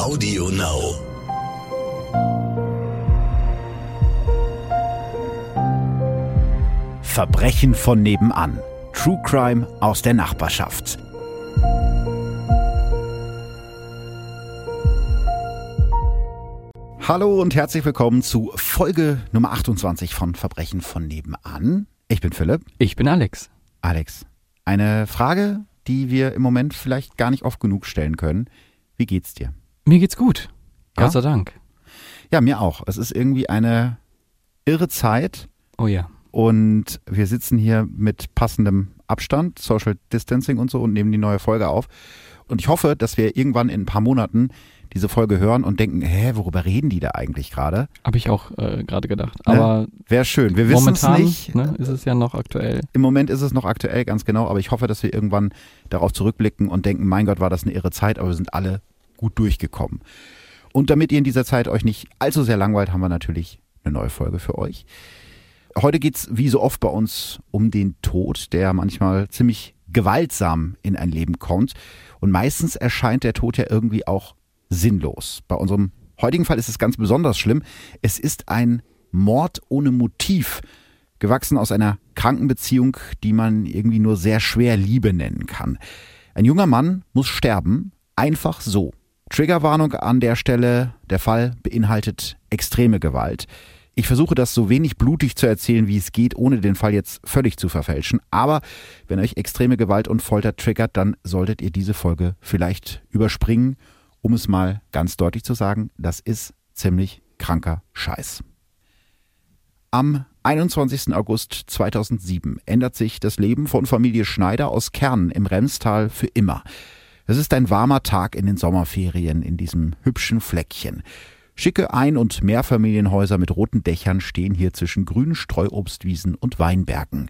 Audio Now. Verbrechen von nebenan. True Crime aus der Nachbarschaft. Hallo und herzlich willkommen zu Folge Nummer 28 von Verbrechen von nebenan. Ich bin Philipp. Ich bin Alex. Alex, eine Frage, die wir im Moment vielleicht gar nicht oft genug stellen können. Wie geht's dir? Mir geht's gut. Ja? Gott sei Dank. Ja, mir auch. Es ist irgendwie eine irre Zeit Oh ja. und wir sitzen hier mit passendem Abstand, Social Distancing und so und nehmen die neue Folge auf. Und ich hoffe, dass wir irgendwann in ein paar Monaten diese Folge hören und denken, hä, worüber reden die da eigentlich gerade? Habe ich auch äh, gerade gedacht. Aber Wäre schön. Wir wissen es nicht. Ne, ist es ja noch aktuell. Im Moment ist es noch aktuell, ganz genau, aber ich hoffe, dass wir irgendwann darauf zurückblicken und denken, mein Gott, war das eine irre Zeit, aber wir sind alle gut durchgekommen. Und damit ihr in dieser Zeit euch nicht allzu sehr langweilt, haben wir natürlich eine neue Folge für euch. Heute geht's wie so oft bei uns um den Tod, der manchmal ziemlich gewaltsam in ein Leben kommt. Und meistens erscheint der Tod ja irgendwie auch sinnlos. Bei unserem heutigen Fall ist es ganz besonders schlimm. Es ist ein Mord ohne Motiv, gewachsen aus einer Krankenbeziehung, die man irgendwie nur sehr schwer Liebe nennen kann. Ein junger Mann muss sterben, einfach so. Triggerwarnung an der Stelle, der Fall beinhaltet extreme Gewalt. Ich versuche das so wenig blutig zu erzählen, wie es geht, ohne den Fall jetzt völlig zu verfälschen. Aber wenn euch extreme Gewalt und Folter triggert, dann solltet ihr diese Folge vielleicht überspringen, um es mal ganz deutlich zu sagen. Das ist ziemlich kranker Scheiß. Am 21. August 2007 ändert sich das Leben von Familie Schneider aus Kern im Remstal für immer. Es ist ein warmer Tag in den Sommerferien in diesem hübschen Fleckchen. Schicke Ein- und Mehrfamilienhäuser mit roten Dächern stehen hier zwischen grünen Streuobstwiesen und Weinbergen.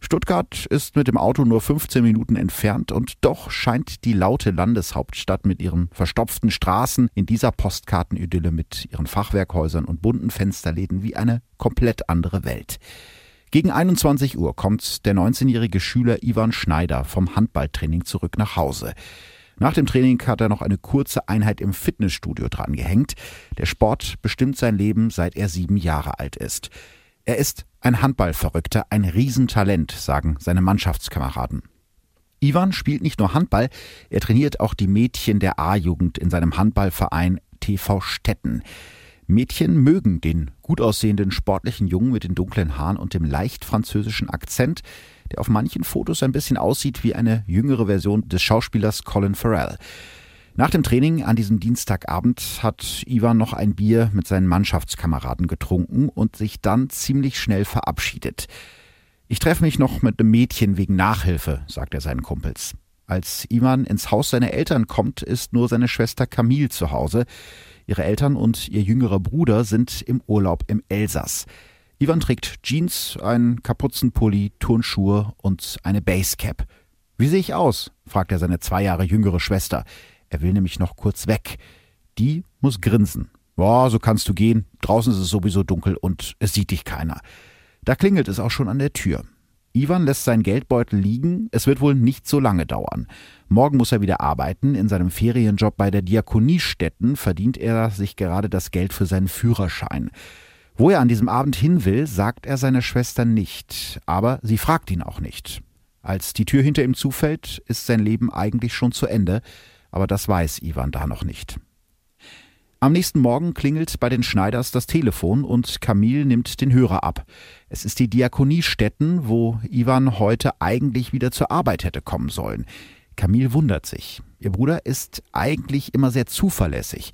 Stuttgart ist mit dem Auto nur 15 Minuten entfernt und doch scheint die laute Landeshauptstadt mit ihren verstopften Straßen in dieser Postkartenidylle mit ihren Fachwerkhäusern und bunten Fensterläden wie eine komplett andere Welt. Gegen 21 Uhr kommt der 19-jährige Schüler Ivan Schneider vom Handballtraining zurück nach Hause. Nach dem Training hat er noch eine kurze Einheit im Fitnessstudio drangehängt. Der Sport bestimmt sein Leben, seit er sieben Jahre alt ist. Er ist ein Handballverrückter, ein Riesentalent, sagen seine Mannschaftskameraden. Ivan spielt nicht nur Handball, er trainiert auch die Mädchen der A-Jugend in seinem Handballverein TV Stetten. Mädchen mögen den gut aussehenden sportlichen Jungen mit den dunklen Haaren und dem leicht französischen Akzent, der auf manchen Fotos ein bisschen aussieht wie eine jüngere Version des Schauspielers Colin Farrell. Nach dem Training an diesem Dienstagabend hat Ivan noch ein Bier mit seinen Mannschaftskameraden getrunken und sich dann ziemlich schnell verabschiedet. Ich treffe mich noch mit einem Mädchen wegen Nachhilfe, sagt er seinen Kumpels. Als Ivan ins Haus seiner Eltern kommt, ist nur seine Schwester Camille zu Hause. Ihre Eltern und ihr jüngerer Bruder sind im Urlaub im Elsass. Ivan trägt Jeans, einen Kapuzenpulli, Turnschuhe und eine Basecap. Wie sehe ich aus? fragt er seine zwei Jahre jüngere Schwester. Er will nämlich noch kurz weg. Die muss grinsen. Boah, so kannst du gehen. Draußen ist es sowieso dunkel und es sieht dich keiner. Da klingelt es auch schon an der Tür. Ivan lässt seinen Geldbeutel liegen. Es wird wohl nicht so lange dauern. Morgen muss er wieder arbeiten. In seinem Ferienjob bei der Diakoniestätten verdient er sich gerade das Geld für seinen Führerschein. Wo er an diesem Abend hin will, sagt er seiner Schwester nicht. Aber sie fragt ihn auch nicht. Als die Tür hinter ihm zufällt, ist sein Leben eigentlich schon zu Ende. Aber das weiß Ivan da noch nicht. Am nächsten Morgen klingelt bei den Schneiders das Telefon und Camille nimmt den Hörer ab. Es ist die Diakoniestätten, wo Ivan heute eigentlich wieder zur Arbeit hätte kommen sollen. Camille wundert sich. Ihr Bruder ist eigentlich immer sehr zuverlässig.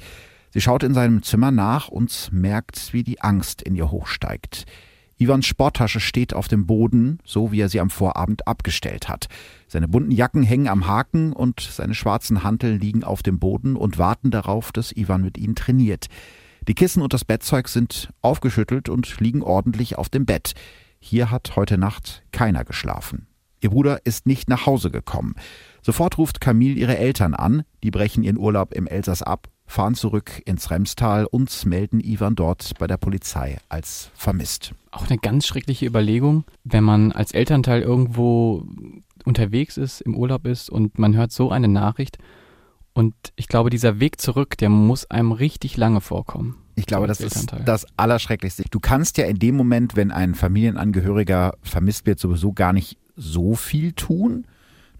Sie schaut in seinem Zimmer nach und merkt, wie die Angst in ihr hochsteigt. Ivans Sporttasche steht auf dem Boden, so wie er sie am Vorabend abgestellt hat. Seine bunten Jacken hängen am Haken und seine schwarzen Hanteln liegen auf dem Boden und warten darauf, dass Ivan mit ihnen trainiert. Die Kissen und das Bettzeug sind aufgeschüttelt und liegen ordentlich auf dem Bett. Hier hat heute Nacht keiner geschlafen. Ihr Bruder ist nicht nach Hause gekommen. Sofort ruft Camille ihre Eltern an, die brechen ihren Urlaub im Elsass ab, fahren zurück ins Remstal und melden Ivan dort bei der Polizei als vermisst. Auch eine ganz schreckliche Überlegung, wenn man als Elternteil irgendwo unterwegs ist, im Urlaub ist und man hört so eine Nachricht Und ich glaube, dieser Weg zurück, der muss einem richtig lange vorkommen. Ich glaube, das ist das Allerschrecklichste. Du kannst ja in dem Moment, wenn ein Familienangehöriger vermisst wird, sowieso gar nicht so viel tun.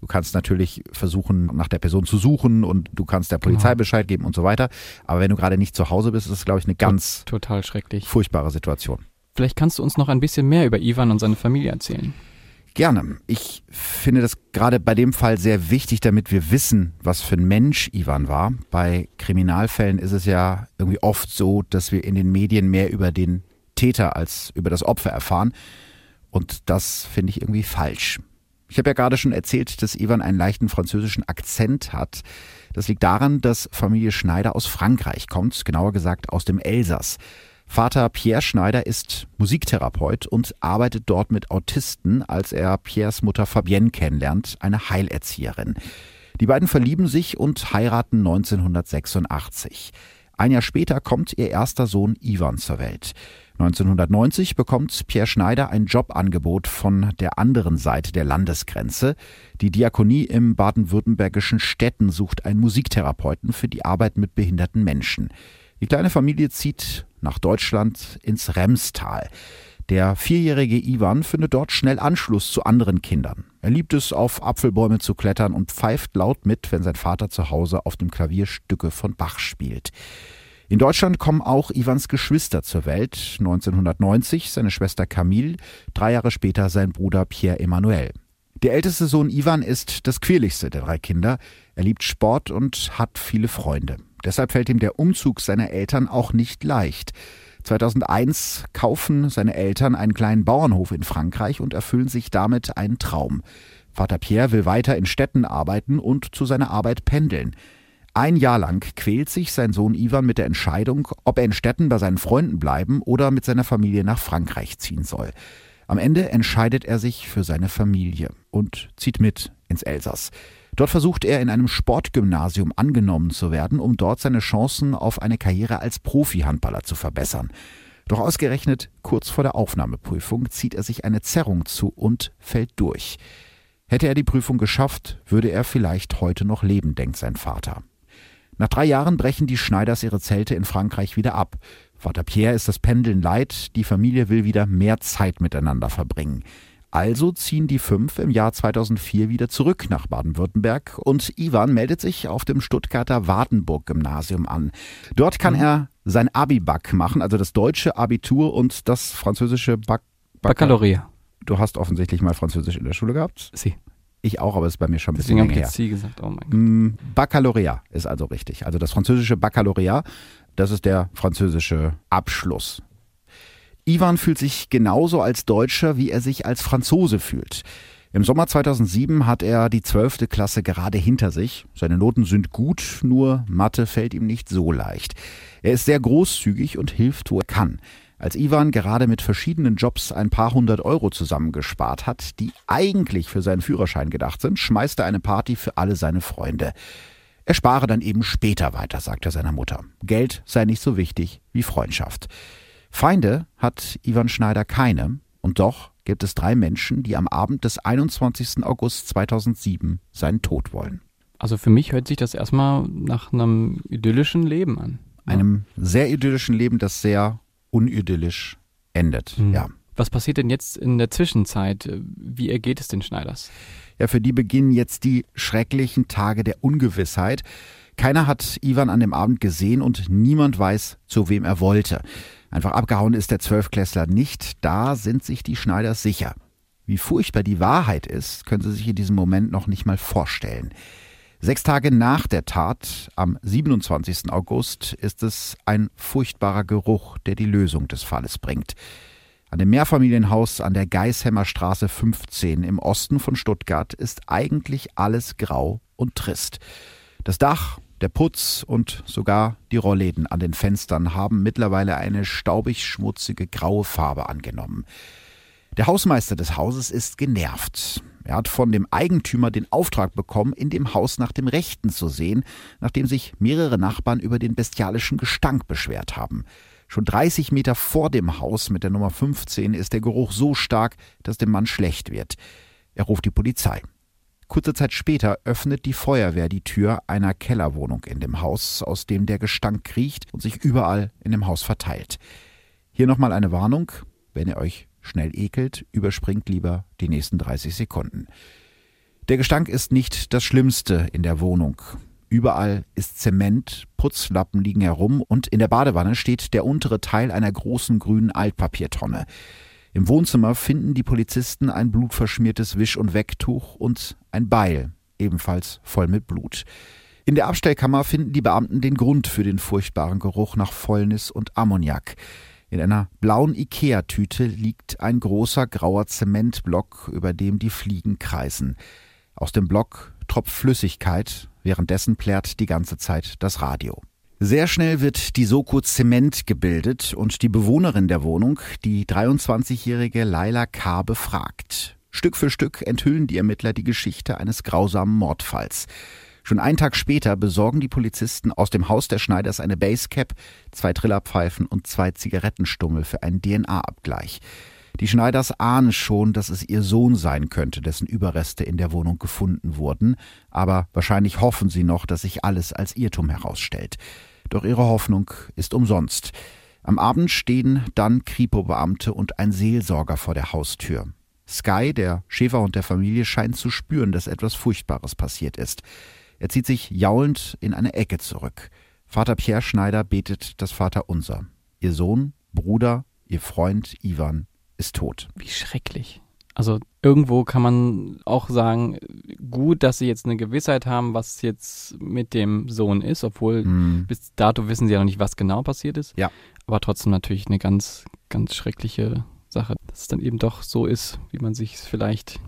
Du kannst natürlich versuchen, nach der Person zu suchen und du kannst der Polizei genau. Bescheid geben und so weiter. Aber wenn du gerade nicht zu Hause bist, ist es, glaube ich, eine ganz total schrecklich. furchtbare Situation. Vielleicht kannst du uns noch ein bisschen mehr über Ivan und seine Familie erzählen. Gerne. Ich finde das gerade bei dem Fall sehr wichtig, damit wir wissen, was für ein Mensch Ivan war. Bei Kriminalfällen ist es ja irgendwie oft so, dass wir in den Medien mehr über den Täter als über das Opfer erfahren. Und das finde ich irgendwie falsch. Ich habe ja gerade schon erzählt, dass Ivan einen leichten französischen Akzent hat. Das liegt daran, dass Familie Schneider aus Frankreich kommt, genauer gesagt aus dem Elsass. Vater Pierre Schneider ist Musiktherapeut und arbeitet dort mit Autisten, als er Pierres Mutter Fabienne kennenlernt, eine Heilerzieherin. Die beiden verlieben sich und heiraten 1986. Ein Jahr später kommt ihr erster Sohn Ivan zur Welt. 1990 bekommt Pierre Schneider ein Jobangebot von der anderen Seite der Landesgrenze. Die Diakonie im baden-württembergischen Städten sucht einen Musiktherapeuten für die Arbeit mit behinderten Menschen. Die kleine Familie zieht nach Deutschland ins Remstal. Der vierjährige Ivan findet dort schnell Anschluss zu anderen Kindern. Er liebt es, auf Apfelbäume zu klettern und pfeift laut mit, wenn sein Vater zu Hause auf dem Klavier Stücke von Bach spielt. In Deutschland kommen auch Ivans Geschwister zur Welt. 1990 seine Schwester Camille, drei Jahre später sein Bruder Pierre Emmanuel. Der älteste Sohn Ivan ist das quirligste der drei Kinder. Er liebt Sport und hat viele Freunde. Deshalb fällt ihm der Umzug seiner Eltern auch nicht leicht. 2001 kaufen seine Eltern einen kleinen Bauernhof in Frankreich und erfüllen sich damit einen Traum. Vater Pierre will weiter in Städten arbeiten und zu seiner Arbeit pendeln. Ein Jahr lang quält sich sein Sohn Ivan mit der Entscheidung, ob er in Städten bei seinen Freunden bleiben oder mit seiner Familie nach Frankreich ziehen soll. Am Ende entscheidet er sich für seine Familie und zieht mit ins Elsass. Dort versucht er in einem Sportgymnasium angenommen zu werden, um dort seine Chancen auf eine Karriere als Profi-Handballer zu verbessern. Doch ausgerechnet kurz vor der Aufnahmeprüfung zieht er sich eine Zerrung zu und fällt durch. Hätte er die Prüfung geschafft, würde er vielleicht heute noch leben, denkt sein Vater. Nach drei Jahren brechen die Schneiders ihre Zelte in Frankreich wieder ab. Vater Pierre ist das Pendeln leid, die Familie will wieder mehr Zeit miteinander verbringen. Also ziehen die fünf im Jahr 2004 wieder zurück nach Baden-Württemberg und Ivan meldet sich auf dem Stuttgarter Wartenburg-Gymnasium an. Dort kann mhm. er sein Abibac machen, also das deutsche Abitur und das französische Bac Baccalaureat. Du hast offensichtlich mal Französisch in der Schule gehabt? Sie. Ich auch, aber es ist bei mir schon ein bisschen Deswegen länger her. Sie gesagt, oh mein Gott. Mm, Baccalaureat ist also richtig. Also das französische Baccalaureat, das ist der französische Abschluss. Ivan fühlt sich genauso als Deutscher, wie er sich als Franzose fühlt. Im Sommer 2007 hat er die zwölfte Klasse gerade hinter sich. Seine Noten sind gut, nur Mathe fällt ihm nicht so leicht. Er ist sehr großzügig und hilft, wo er kann. Als Ivan gerade mit verschiedenen Jobs ein paar hundert Euro zusammengespart hat, die eigentlich für seinen Führerschein gedacht sind, schmeißt er eine Party für alle seine Freunde. Er spare dann eben später weiter, sagt er seiner Mutter. Geld sei nicht so wichtig wie Freundschaft. Feinde hat Ivan Schneider keine, und doch gibt es drei Menschen, die am Abend des 21. August 2007 seinen Tod wollen. Also für mich hört sich das erstmal nach einem idyllischen Leben an. Ja? Einem sehr idyllischen Leben, das sehr unidyllisch endet, mhm. ja. Was passiert denn jetzt in der Zwischenzeit? Wie ergeht es den Schneiders? Ja, für die beginnen jetzt die schrecklichen Tage der Ungewissheit. Keiner hat Ivan an dem Abend gesehen und niemand weiß, zu wem er wollte. Einfach abgehauen ist der Zwölfklässler nicht, da sind sich die Schneiders sicher. Wie furchtbar die Wahrheit ist, können sie sich in diesem Moment noch nicht mal vorstellen. Sechs Tage nach der Tat, am 27. August, ist es ein furchtbarer Geruch, der die Lösung des Falles bringt. An dem Mehrfamilienhaus an der Geishemmer Straße 15 im Osten von Stuttgart ist eigentlich alles grau und trist. Das Dach der Putz und sogar die Rollläden an den Fenstern haben mittlerweile eine staubig schmutzige graue Farbe angenommen. Der Hausmeister des Hauses ist genervt. Er hat von dem Eigentümer den Auftrag bekommen, in dem Haus nach dem Rechten zu sehen, nachdem sich mehrere Nachbarn über den bestialischen Gestank beschwert haben. Schon 30 Meter vor dem Haus mit der Nummer 15 ist der Geruch so stark, dass dem Mann schlecht wird. Er ruft die Polizei. Kurze Zeit später öffnet die Feuerwehr die Tür einer Kellerwohnung in dem Haus, aus dem der Gestank kriecht und sich überall in dem Haus verteilt. Hier nochmal eine Warnung, wenn ihr euch schnell ekelt, überspringt lieber die nächsten 30 Sekunden. Der Gestank ist nicht das Schlimmste in der Wohnung. Überall ist Zement, Putzlappen liegen herum und in der Badewanne steht der untere Teil einer großen grünen Altpapiertonne. Im Wohnzimmer finden die Polizisten ein blutverschmiertes Wisch- und Wegtuch und ein Beil, ebenfalls voll mit Blut. In der Abstellkammer finden die Beamten den Grund für den furchtbaren Geruch nach Fäulnis und Ammoniak. In einer blauen Ikea-Tüte liegt ein großer grauer Zementblock, über dem die Fliegen kreisen. Aus dem Block tropft Flüssigkeit, währenddessen plärt die ganze Zeit das Radio. Sehr schnell wird die Soko Zement gebildet und die Bewohnerin der Wohnung, die 23-jährige Laila K. befragt. Stück für Stück enthüllen die Ermittler die Geschichte eines grausamen Mordfalls. Schon einen Tag später besorgen die Polizisten aus dem Haus der Schneiders eine Basecap, zwei Trillerpfeifen und zwei Zigarettenstummel für einen DNA-Abgleich. Die Schneiders ahnen schon, dass es ihr Sohn sein könnte, dessen Überreste in der Wohnung gefunden wurden, aber wahrscheinlich hoffen sie noch, dass sich alles als Irrtum herausstellt. Doch ihre Hoffnung ist umsonst. Am Abend stehen dann Kripo-Beamte und ein Seelsorger vor der Haustür. Sky, der Schäferhund der Familie, scheint zu spüren, dass etwas Furchtbares passiert ist. Er zieht sich jaulend in eine Ecke zurück. Vater Pierre Schneider betet das Vaterunser. Ihr Sohn, Bruder, ihr Freund Ivan ist tot. Wie schrecklich. Also irgendwo kann man auch sagen, gut, dass sie jetzt eine Gewissheit haben, was jetzt mit dem Sohn ist, obwohl Hm. bis dato wissen sie ja noch nicht, was genau passiert ist. Ja. Aber trotzdem natürlich eine ganz, ganz schreckliche Sache, dass es dann eben doch so ist, wie man sich es vielleicht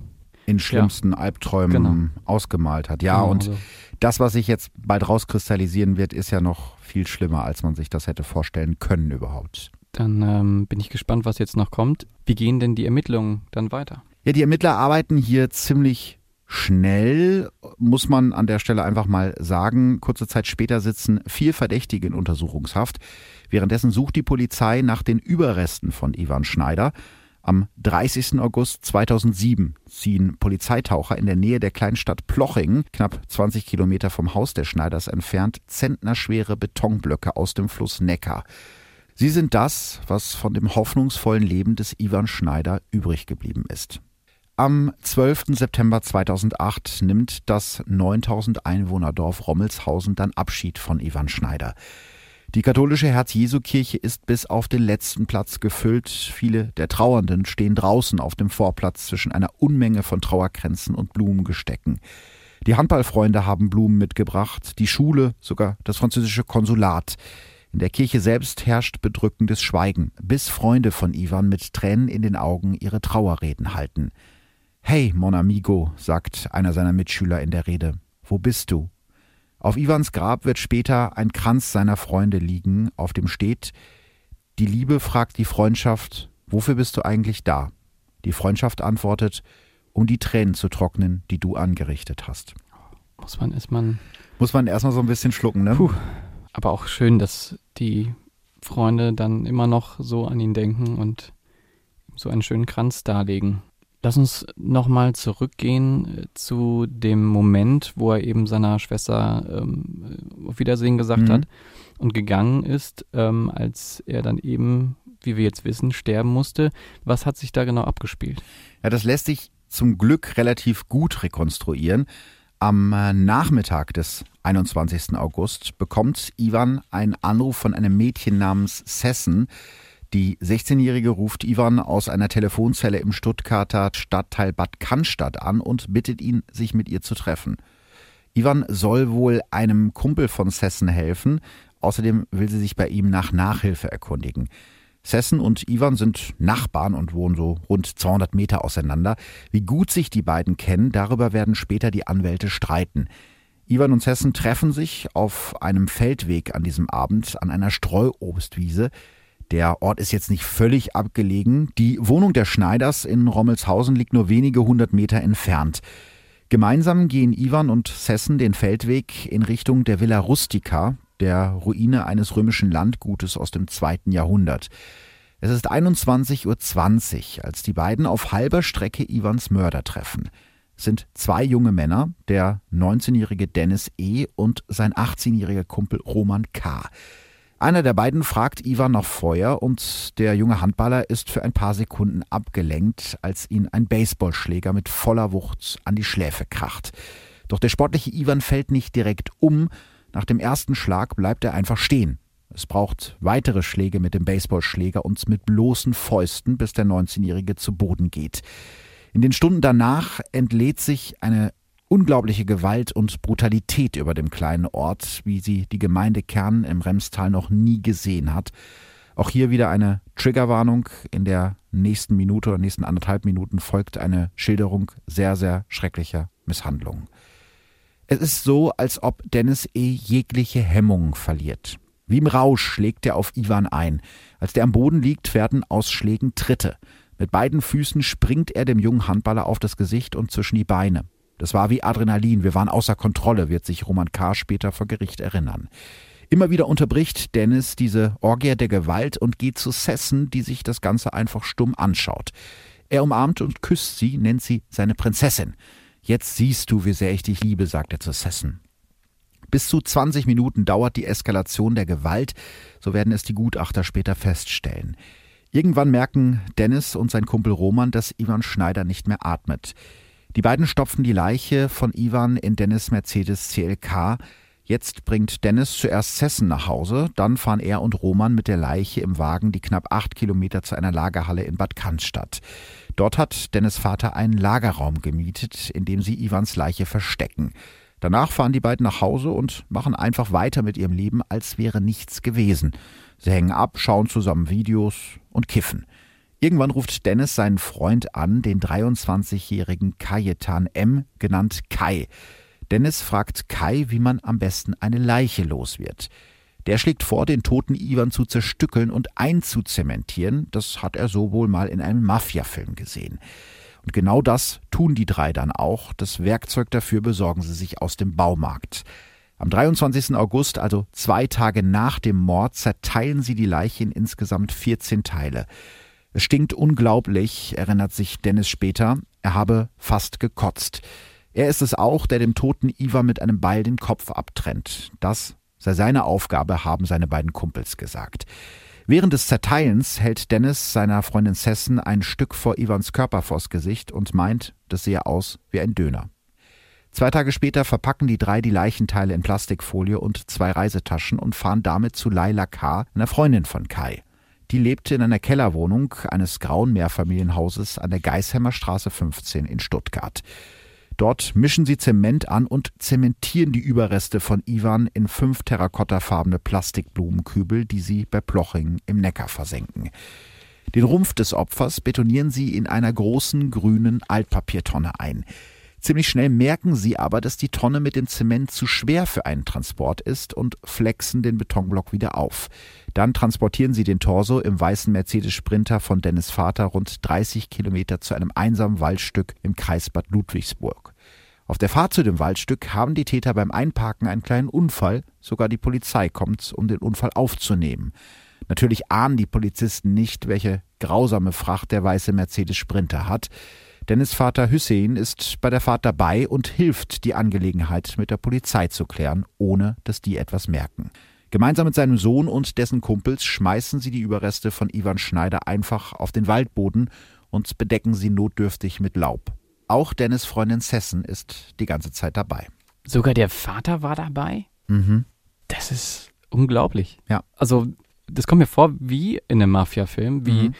In schlimmsten Albträumen Genau. ausgemalt hat. Ja, Genau, und also, das, was sich jetzt bald rauskristallisieren wird, ist ja noch viel schlimmer, als man sich das hätte vorstellen können überhaupt. dann ähm, bin ich gespannt, was jetzt noch kommt. Wie gehen denn die Ermittlungen dann weiter? Ja, die Ermittler arbeiten hier ziemlich schnell, muss man an der Stelle einfach mal sagen. Kurze Zeit später sitzen vier Verdächtige in Untersuchungshaft. Währenddessen sucht die Polizei nach den Überresten von Ivan Schneider. Am 30. August 2007 ziehen Polizeitaucher in der Nähe der Kleinstadt Ploching, knapp 20 Kilometer vom Haus der Schneiders entfernt, zentnerschwere Betonblöcke aus dem Fluss Neckar. Sie sind das, was von dem hoffnungsvollen Leben des Ivan Schneider übrig geblieben ist. Am 12. September 2008 nimmt das 9000 Einwohnerdorf Rommelshausen dann Abschied von Ivan Schneider. Die katholische Herz-Jesu-Kirche ist bis auf den letzten Platz gefüllt. Viele der Trauernden stehen draußen auf dem Vorplatz zwischen einer Unmenge von Trauerkränzen und Blumengestecken. Die Handballfreunde haben Blumen mitgebracht, die Schule, sogar das französische Konsulat. In der Kirche selbst herrscht bedrückendes Schweigen, bis Freunde von Ivan mit Tränen in den Augen ihre Trauerreden halten. Hey, mon amigo, sagt einer seiner Mitschüler in der Rede, wo bist du? Auf Ivans Grab wird später ein Kranz seiner Freunde liegen, auf dem steht Die Liebe fragt die Freundschaft, wofür bist du eigentlich da? Die Freundschaft antwortet, um die Tränen zu trocknen, die du angerichtet hast. Muss man, ist man Muss man erstmal so ein bisschen schlucken, ne? Puh. Aber auch schön, dass die Freunde dann immer noch so an ihn denken und so einen schönen Kranz darlegen. Lass uns nochmal zurückgehen äh, zu dem Moment, wo er eben seiner Schwester ähm, auf Wiedersehen gesagt Mhm. hat und gegangen ist, ähm, als er dann eben, wie wir jetzt wissen, sterben musste. Was hat sich da genau abgespielt? Ja, das lässt sich zum Glück relativ gut rekonstruieren. Am äh, Nachmittag des 21. August bekommt Ivan einen Anruf von einem Mädchen namens Sessen. Die 16-Jährige ruft Ivan aus einer Telefonzelle im Stuttgarter Stadtteil Bad Cannstatt an und bittet ihn, sich mit ihr zu treffen. Ivan soll wohl einem Kumpel von Sessen helfen. Außerdem will sie sich bei ihm nach Nachhilfe erkundigen. Sessen und Ivan sind Nachbarn und wohnen so rund 200 Meter auseinander. Wie gut sich die beiden kennen, darüber werden später die Anwälte streiten. Ivan und Sessen treffen sich auf einem Feldweg an diesem Abend an einer Streuobstwiese. Der Ort ist jetzt nicht völlig abgelegen. Die Wohnung der Schneiders in Rommelshausen liegt nur wenige hundert Meter entfernt. Gemeinsam gehen Ivan und Sessen den Feldweg in Richtung der Villa Rustica, der Ruine eines römischen Landgutes aus dem zweiten Jahrhundert. Es ist 21.20 Uhr, als die beiden auf halber Strecke Ivans Mörder treffen. sind zwei junge Männer, der 19-jährige Dennis E. und sein 18-jähriger Kumpel Roman K. Einer der beiden fragt Ivan nach Feuer und der junge Handballer ist für ein paar Sekunden abgelenkt, als ihn ein Baseballschläger mit voller Wucht an die Schläfe kracht. Doch der sportliche Ivan fällt nicht direkt um. Nach dem ersten Schlag bleibt er einfach stehen. Es braucht weitere Schläge mit dem Baseballschläger und mit bloßen Fäusten, bis der 19-Jährige zu Boden geht. In den Stunden danach entlädt sich eine unglaubliche Gewalt und Brutalität über dem kleinen Ort, wie sie die Gemeinde Kern im Remstal noch nie gesehen hat. Auch hier wieder eine Triggerwarnung. In der nächsten Minute oder nächsten anderthalb Minuten folgt eine Schilderung sehr, sehr schrecklicher Misshandlungen. Es ist so, als ob Dennis E. jegliche Hemmung verliert. Wie im Rausch schlägt er auf Ivan ein. Als der am Boden liegt, werden aus Schlägen Tritte. Mit beiden Füßen springt er dem jungen Handballer auf das Gesicht und zwischen die Beine. Das war wie Adrenalin, wir waren außer Kontrolle, wird sich Roman K. später vor Gericht erinnern. Immer wieder unterbricht Dennis diese Orgie der Gewalt und geht zu Sessen, die sich das Ganze einfach stumm anschaut. Er umarmt und küsst sie, nennt sie seine Prinzessin. Jetzt siehst du, wie sehr ich dich liebe, sagt er zu Sessen. Bis zu 20 Minuten dauert die Eskalation der Gewalt, so werden es die Gutachter später feststellen. Irgendwann merken Dennis und sein Kumpel Roman, dass Ivan Schneider nicht mehr atmet. Die beiden stopfen die Leiche von Ivan in Dennis Mercedes CLK. Jetzt bringt Dennis zuerst Sessen nach Hause, dann fahren er und Roman mit der Leiche im Wagen die knapp acht Kilometer zu einer Lagerhalle in Bad Cannstatt. Dort hat Dennis Vater einen Lagerraum gemietet, in dem sie Ivans Leiche verstecken. Danach fahren die beiden nach Hause und machen einfach weiter mit ihrem Leben, als wäre nichts gewesen. Sie hängen ab, schauen zusammen Videos und kiffen. Irgendwann ruft Dennis seinen Freund an, den 23-jährigen Kajetan M., genannt Kai. Dennis fragt Kai, wie man am besten eine Leiche los wird. Der schlägt vor, den toten Ivan zu zerstückeln und einzuzementieren. Das hat er so wohl mal in einem Mafia-Film gesehen. Und genau das tun die drei dann auch. Das Werkzeug dafür besorgen sie sich aus dem Baumarkt. Am 23. August, also zwei Tage nach dem Mord, zerteilen sie die Leiche in insgesamt 14 Teile. Es stinkt unglaublich, erinnert sich Dennis später. Er habe fast gekotzt. Er ist es auch, der dem toten Iva mit einem Beil den Kopf abtrennt. Das sei seine Aufgabe, haben seine beiden Kumpels gesagt. Während des Zerteilens hält Dennis seiner Freundin Sessen ein Stück vor Ivans Körper vors Gesicht und meint, das sehe aus wie ein Döner. Zwei Tage später verpacken die drei die Leichenteile in Plastikfolie und zwei Reisetaschen und fahren damit zu Laila K., einer Freundin von Kai. Die lebte in einer Kellerwohnung eines grauen Mehrfamilienhauses an der Geisheimer Straße 15 in Stuttgart. Dort mischen sie Zement an und zementieren die Überreste von Ivan in fünf terrakottafarbene Plastikblumenkübel, die sie bei Ploching im Neckar versenken. Den Rumpf des Opfers betonieren sie in einer großen grünen Altpapiertonne ein. Ziemlich schnell merken sie aber, dass die Tonne mit dem Zement zu schwer für einen Transport ist und flexen den Betonblock wieder auf. Dann transportieren sie den Torso im weißen Mercedes Sprinter von Dennis Vater rund 30 Kilometer zu einem einsamen Waldstück im Kreis Bad Ludwigsburg. Auf der Fahrt zu dem Waldstück haben die Täter beim Einparken einen kleinen Unfall. Sogar die Polizei kommt, um den Unfall aufzunehmen. Natürlich ahnen die Polizisten nicht, welche grausame Fracht der weiße Mercedes Sprinter hat. Dennis Vater Hussein ist bei der Fahrt dabei und hilft, die Angelegenheit mit der Polizei zu klären, ohne dass die etwas merken. Gemeinsam mit seinem Sohn und dessen Kumpels schmeißen sie die Überreste von Ivan Schneider einfach auf den Waldboden und bedecken sie notdürftig mit Laub. Auch Dennis Freundin Sessen ist die ganze Zeit dabei. Sogar der Vater war dabei? Mhm. Das ist unglaublich. Ja. Also, das kommt mir vor wie in einem Mafia-Film, wie mhm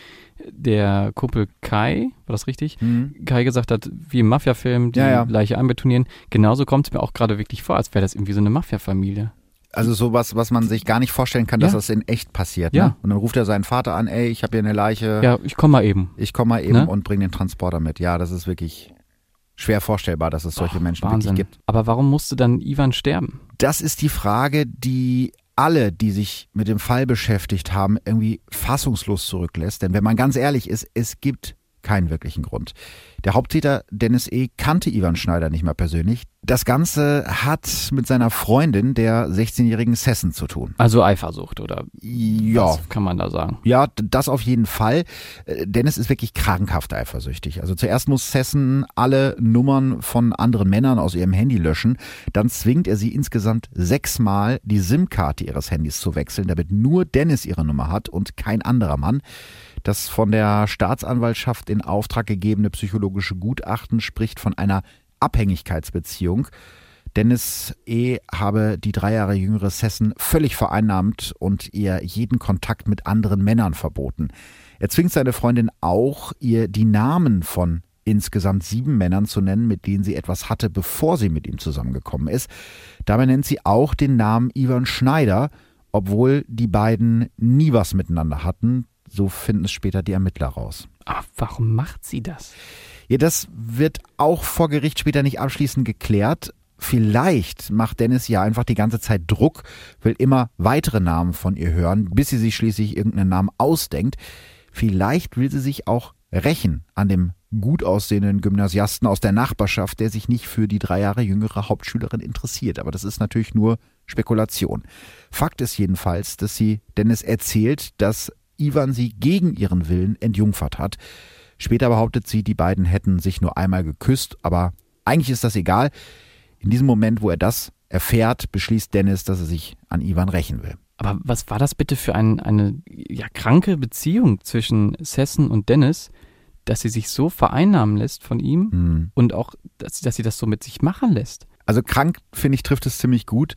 der Kumpel Kai, war das richtig? Mhm. Kai gesagt hat, wie im Mafia-Film, die ja, ja. Leiche einbetonieren. Genauso kommt es mir auch gerade wirklich vor, als wäre das irgendwie so eine Mafia-Familie. Also sowas, was man sich gar nicht vorstellen kann, dass ja. das in echt passiert. Ne? Ja. Und dann ruft er seinen Vater an, ey, ich habe hier eine Leiche. Ja, ich komme mal eben. Ich komme mal eben ne? und bring den Transporter mit. Ja, das ist wirklich schwer vorstellbar, dass es solche Och, Menschen Wahnsinn. wirklich gibt. Aber warum musste dann Ivan sterben? Das ist die Frage, die alle, die sich mit dem Fall beschäftigt haben, irgendwie fassungslos zurücklässt. Denn wenn man ganz ehrlich ist, es gibt keinen wirklichen Grund. Der Haupttäter Dennis E. kannte Ivan Schneider nicht mehr persönlich. Das Ganze hat mit seiner Freundin, der 16-jährigen Sessen, zu tun. Also Eifersucht, oder? Ja. Was kann man da sagen? Ja, das auf jeden Fall. Äh, Dennis ist wirklich krankhaft eifersüchtig. Also zuerst muss Sessen alle Nummern von anderen Männern aus ihrem Handy löschen. Dann zwingt er sie insgesamt sechsmal, die SIM-Karte ihres Handys zu wechseln, damit nur Dennis ihre Nummer hat und kein anderer Mann. Das von der Staatsanwaltschaft in Auftrag gegebene psychologische Gutachten spricht von einer Abhängigkeitsbeziehung. Dennis E. habe die drei Jahre jüngere Sessen völlig vereinnahmt und ihr jeden Kontakt mit anderen Männern verboten. Er zwingt seine Freundin auch, ihr die Namen von insgesamt sieben Männern zu nennen, mit denen sie etwas hatte, bevor sie mit ihm zusammengekommen ist. Dabei nennt sie auch den Namen Ivan Schneider, obwohl die beiden nie was miteinander hatten. So finden es später die Ermittler raus. Aber warum macht sie das? Ja, das wird auch vor Gericht später nicht abschließend geklärt. Vielleicht macht Dennis ja einfach die ganze Zeit Druck, will immer weitere Namen von ihr hören, bis sie sich schließlich irgendeinen Namen ausdenkt. Vielleicht will sie sich auch rächen an dem gut aussehenden Gymnasiasten aus der Nachbarschaft, der sich nicht für die drei Jahre jüngere Hauptschülerin interessiert. Aber das ist natürlich nur Spekulation. Fakt ist jedenfalls, dass sie Dennis erzählt, dass Ivan sie gegen ihren Willen entjungfert hat. Später behauptet sie, die beiden hätten sich nur einmal geküsst, aber eigentlich ist das egal. In diesem Moment, wo er das erfährt, beschließt Dennis, dass er sich an Ivan rächen will. Aber was war das bitte für ein, eine ja, kranke Beziehung zwischen Sessen und Dennis, dass sie sich so vereinnahmen lässt von ihm Hm. und auch, dass, dass sie das so mit sich machen lässt? Also krank, finde ich, trifft es ziemlich gut.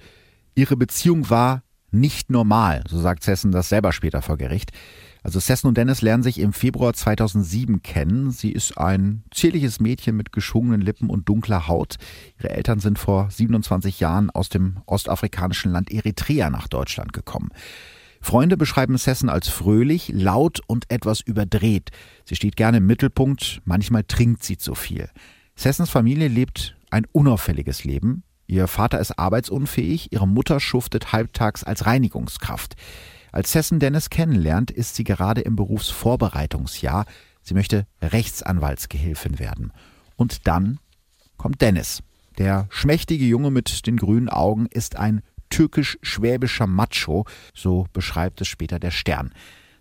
Ihre Beziehung war nicht normal, so sagt Sessen das selber später vor Gericht. Also Sessen und Dennis lernen sich im Februar 2007 kennen. Sie ist ein zierliches Mädchen mit geschwungenen Lippen und dunkler Haut. Ihre Eltern sind vor 27 Jahren aus dem ostafrikanischen Land Eritrea nach Deutschland gekommen. Freunde beschreiben Sessen als fröhlich, laut und etwas überdreht. Sie steht gerne im Mittelpunkt, manchmal trinkt sie zu viel. Sessens Familie lebt ein unauffälliges Leben. Ihr Vater ist arbeitsunfähig, ihre Mutter schuftet halbtags als Reinigungskraft. Als Sessen Dennis kennenlernt, ist sie gerade im Berufsvorbereitungsjahr. Sie möchte Rechtsanwaltsgehilfin werden. Und dann kommt Dennis. Der schmächtige Junge mit den grünen Augen ist ein türkisch-schwäbischer Macho, so beschreibt es später der Stern.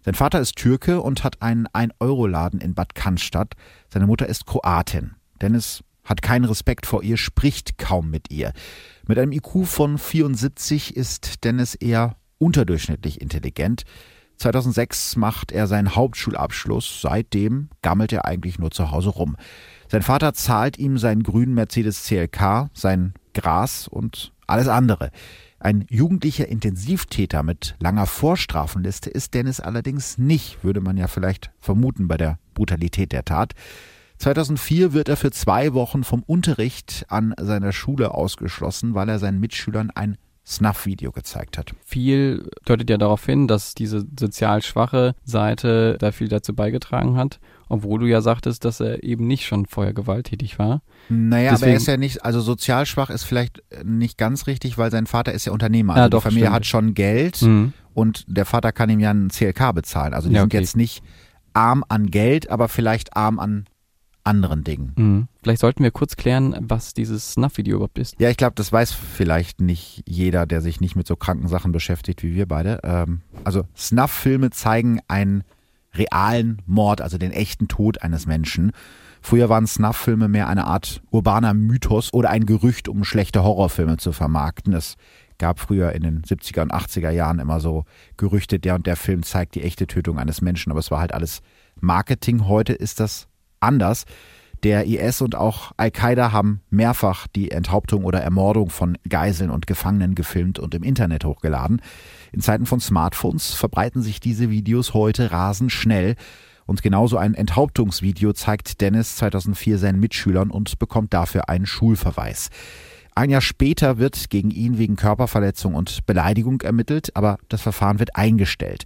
Sein Vater ist Türke und hat einen 1-Euro-Laden in Bad Cannstatt. Seine Mutter ist Kroatin. Dennis hat keinen Respekt vor ihr, spricht kaum mit ihr. Mit einem IQ von 74 ist Dennis eher unterdurchschnittlich intelligent. 2006 macht er seinen Hauptschulabschluss. Seitdem gammelt er eigentlich nur zu Hause rum. Sein Vater zahlt ihm seinen grünen Mercedes CLK, sein Gras und alles andere. Ein jugendlicher Intensivtäter mit langer Vorstrafenliste ist Dennis allerdings nicht, würde man ja vielleicht vermuten bei der Brutalität der Tat. 2004 wird er für zwei Wochen vom Unterricht an seiner Schule ausgeschlossen, weil er seinen Mitschülern ein Snuff-Video gezeigt hat. Viel deutet ja darauf hin, dass diese sozial schwache Seite da viel dazu beigetragen hat, obwohl du ja sagtest, dass er eben nicht schon vorher gewalttätig war. Naja, aber Deswegen- er ist ja nicht, also sozial schwach ist vielleicht nicht ganz richtig, weil sein Vater ist ja Unternehmer. Ja, Also doch, die Familie stimmt. hat schon Geld Mhm. und der Vater kann ihm ja einen CLK bezahlen. Also die Ja, sind okay. jetzt nicht arm an Geld, aber vielleicht arm an anderen Dingen. Mhm. Vielleicht sollten wir kurz klären, was dieses Snuff-Video überhaupt ist. Ja, ich glaube, das weiß vielleicht nicht jeder, der sich nicht mit so kranken Sachen beschäftigt wie wir beide. Ähm, also Snuff-Filme zeigen einen realen Mord, also den echten Tod eines Menschen. Früher waren Snuff-Filme mehr eine Art urbaner Mythos oder ein Gerücht, um schlechte Horrorfilme zu vermarkten. Es gab früher in den 70er und 80er Jahren immer so Gerüchte, der und der Film zeigt die echte Tötung eines Menschen, aber es war halt alles Marketing. Heute ist das anders. Der IS und auch Al-Qaida haben mehrfach die Enthauptung oder Ermordung von Geiseln und Gefangenen gefilmt und im Internet hochgeladen. In Zeiten von Smartphones verbreiten sich diese Videos heute rasend schnell. Und genauso ein Enthauptungsvideo zeigt Dennis 2004 seinen Mitschülern und bekommt dafür einen Schulverweis. Ein Jahr später wird gegen ihn wegen Körperverletzung und Beleidigung ermittelt, aber das Verfahren wird eingestellt.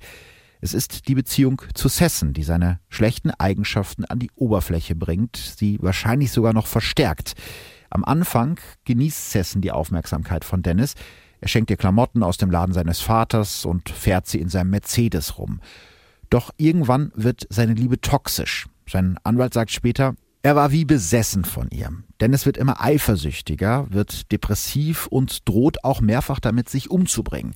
Es ist die Beziehung zu Sessen, die seine schlechten Eigenschaften an die Oberfläche bringt, sie wahrscheinlich sogar noch verstärkt. Am Anfang genießt Sessen die Aufmerksamkeit von Dennis. Er schenkt ihr Klamotten aus dem Laden seines Vaters und fährt sie in seinem Mercedes rum. Doch irgendwann wird seine Liebe toxisch. Sein Anwalt sagt später, er war wie besessen von ihr. Dennis wird immer eifersüchtiger, wird depressiv und droht auch mehrfach damit, sich umzubringen.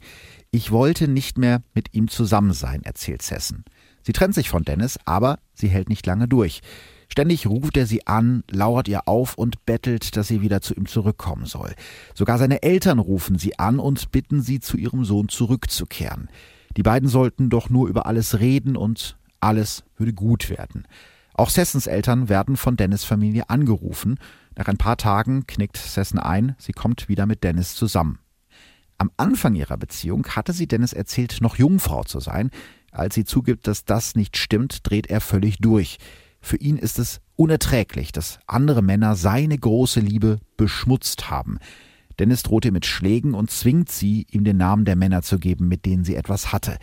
Ich wollte nicht mehr mit ihm zusammen sein, erzählt Sessen. Sie trennt sich von Dennis, aber sie hält nicht lange durch. Ständig ruft er sie an, lauert ihr auf und bettelt, dass sie wieder zu ihm zurückkommen soll. Sogar seine Eltern rufen sie an und bitten sie, zu ihrem Sohn zurückzukehren. Die beiden sollten doch nur über alles reden und alles würde gut werden. Auch Sessens Eltern werden von Dennis Familie angerufen. Nach ein paar Tagen knickt Sessen ein, sie kommt wieder mit Dennis zusammen. Am Anfang ihrer Beziehung hatte sie Dennis erzählt, noch Jungfrau zu sein. Als sie zugibt, dass das nicht stimmt, dreht er völlig durch. Für ihn ist es unerträglich, dass andere Männer seine große Liebe beschmutzt haben. Dennis droht ihr mit Schlägen und zwingt sie, ihm den Namen der Männer zu geben, mit denen sie etwas hatte.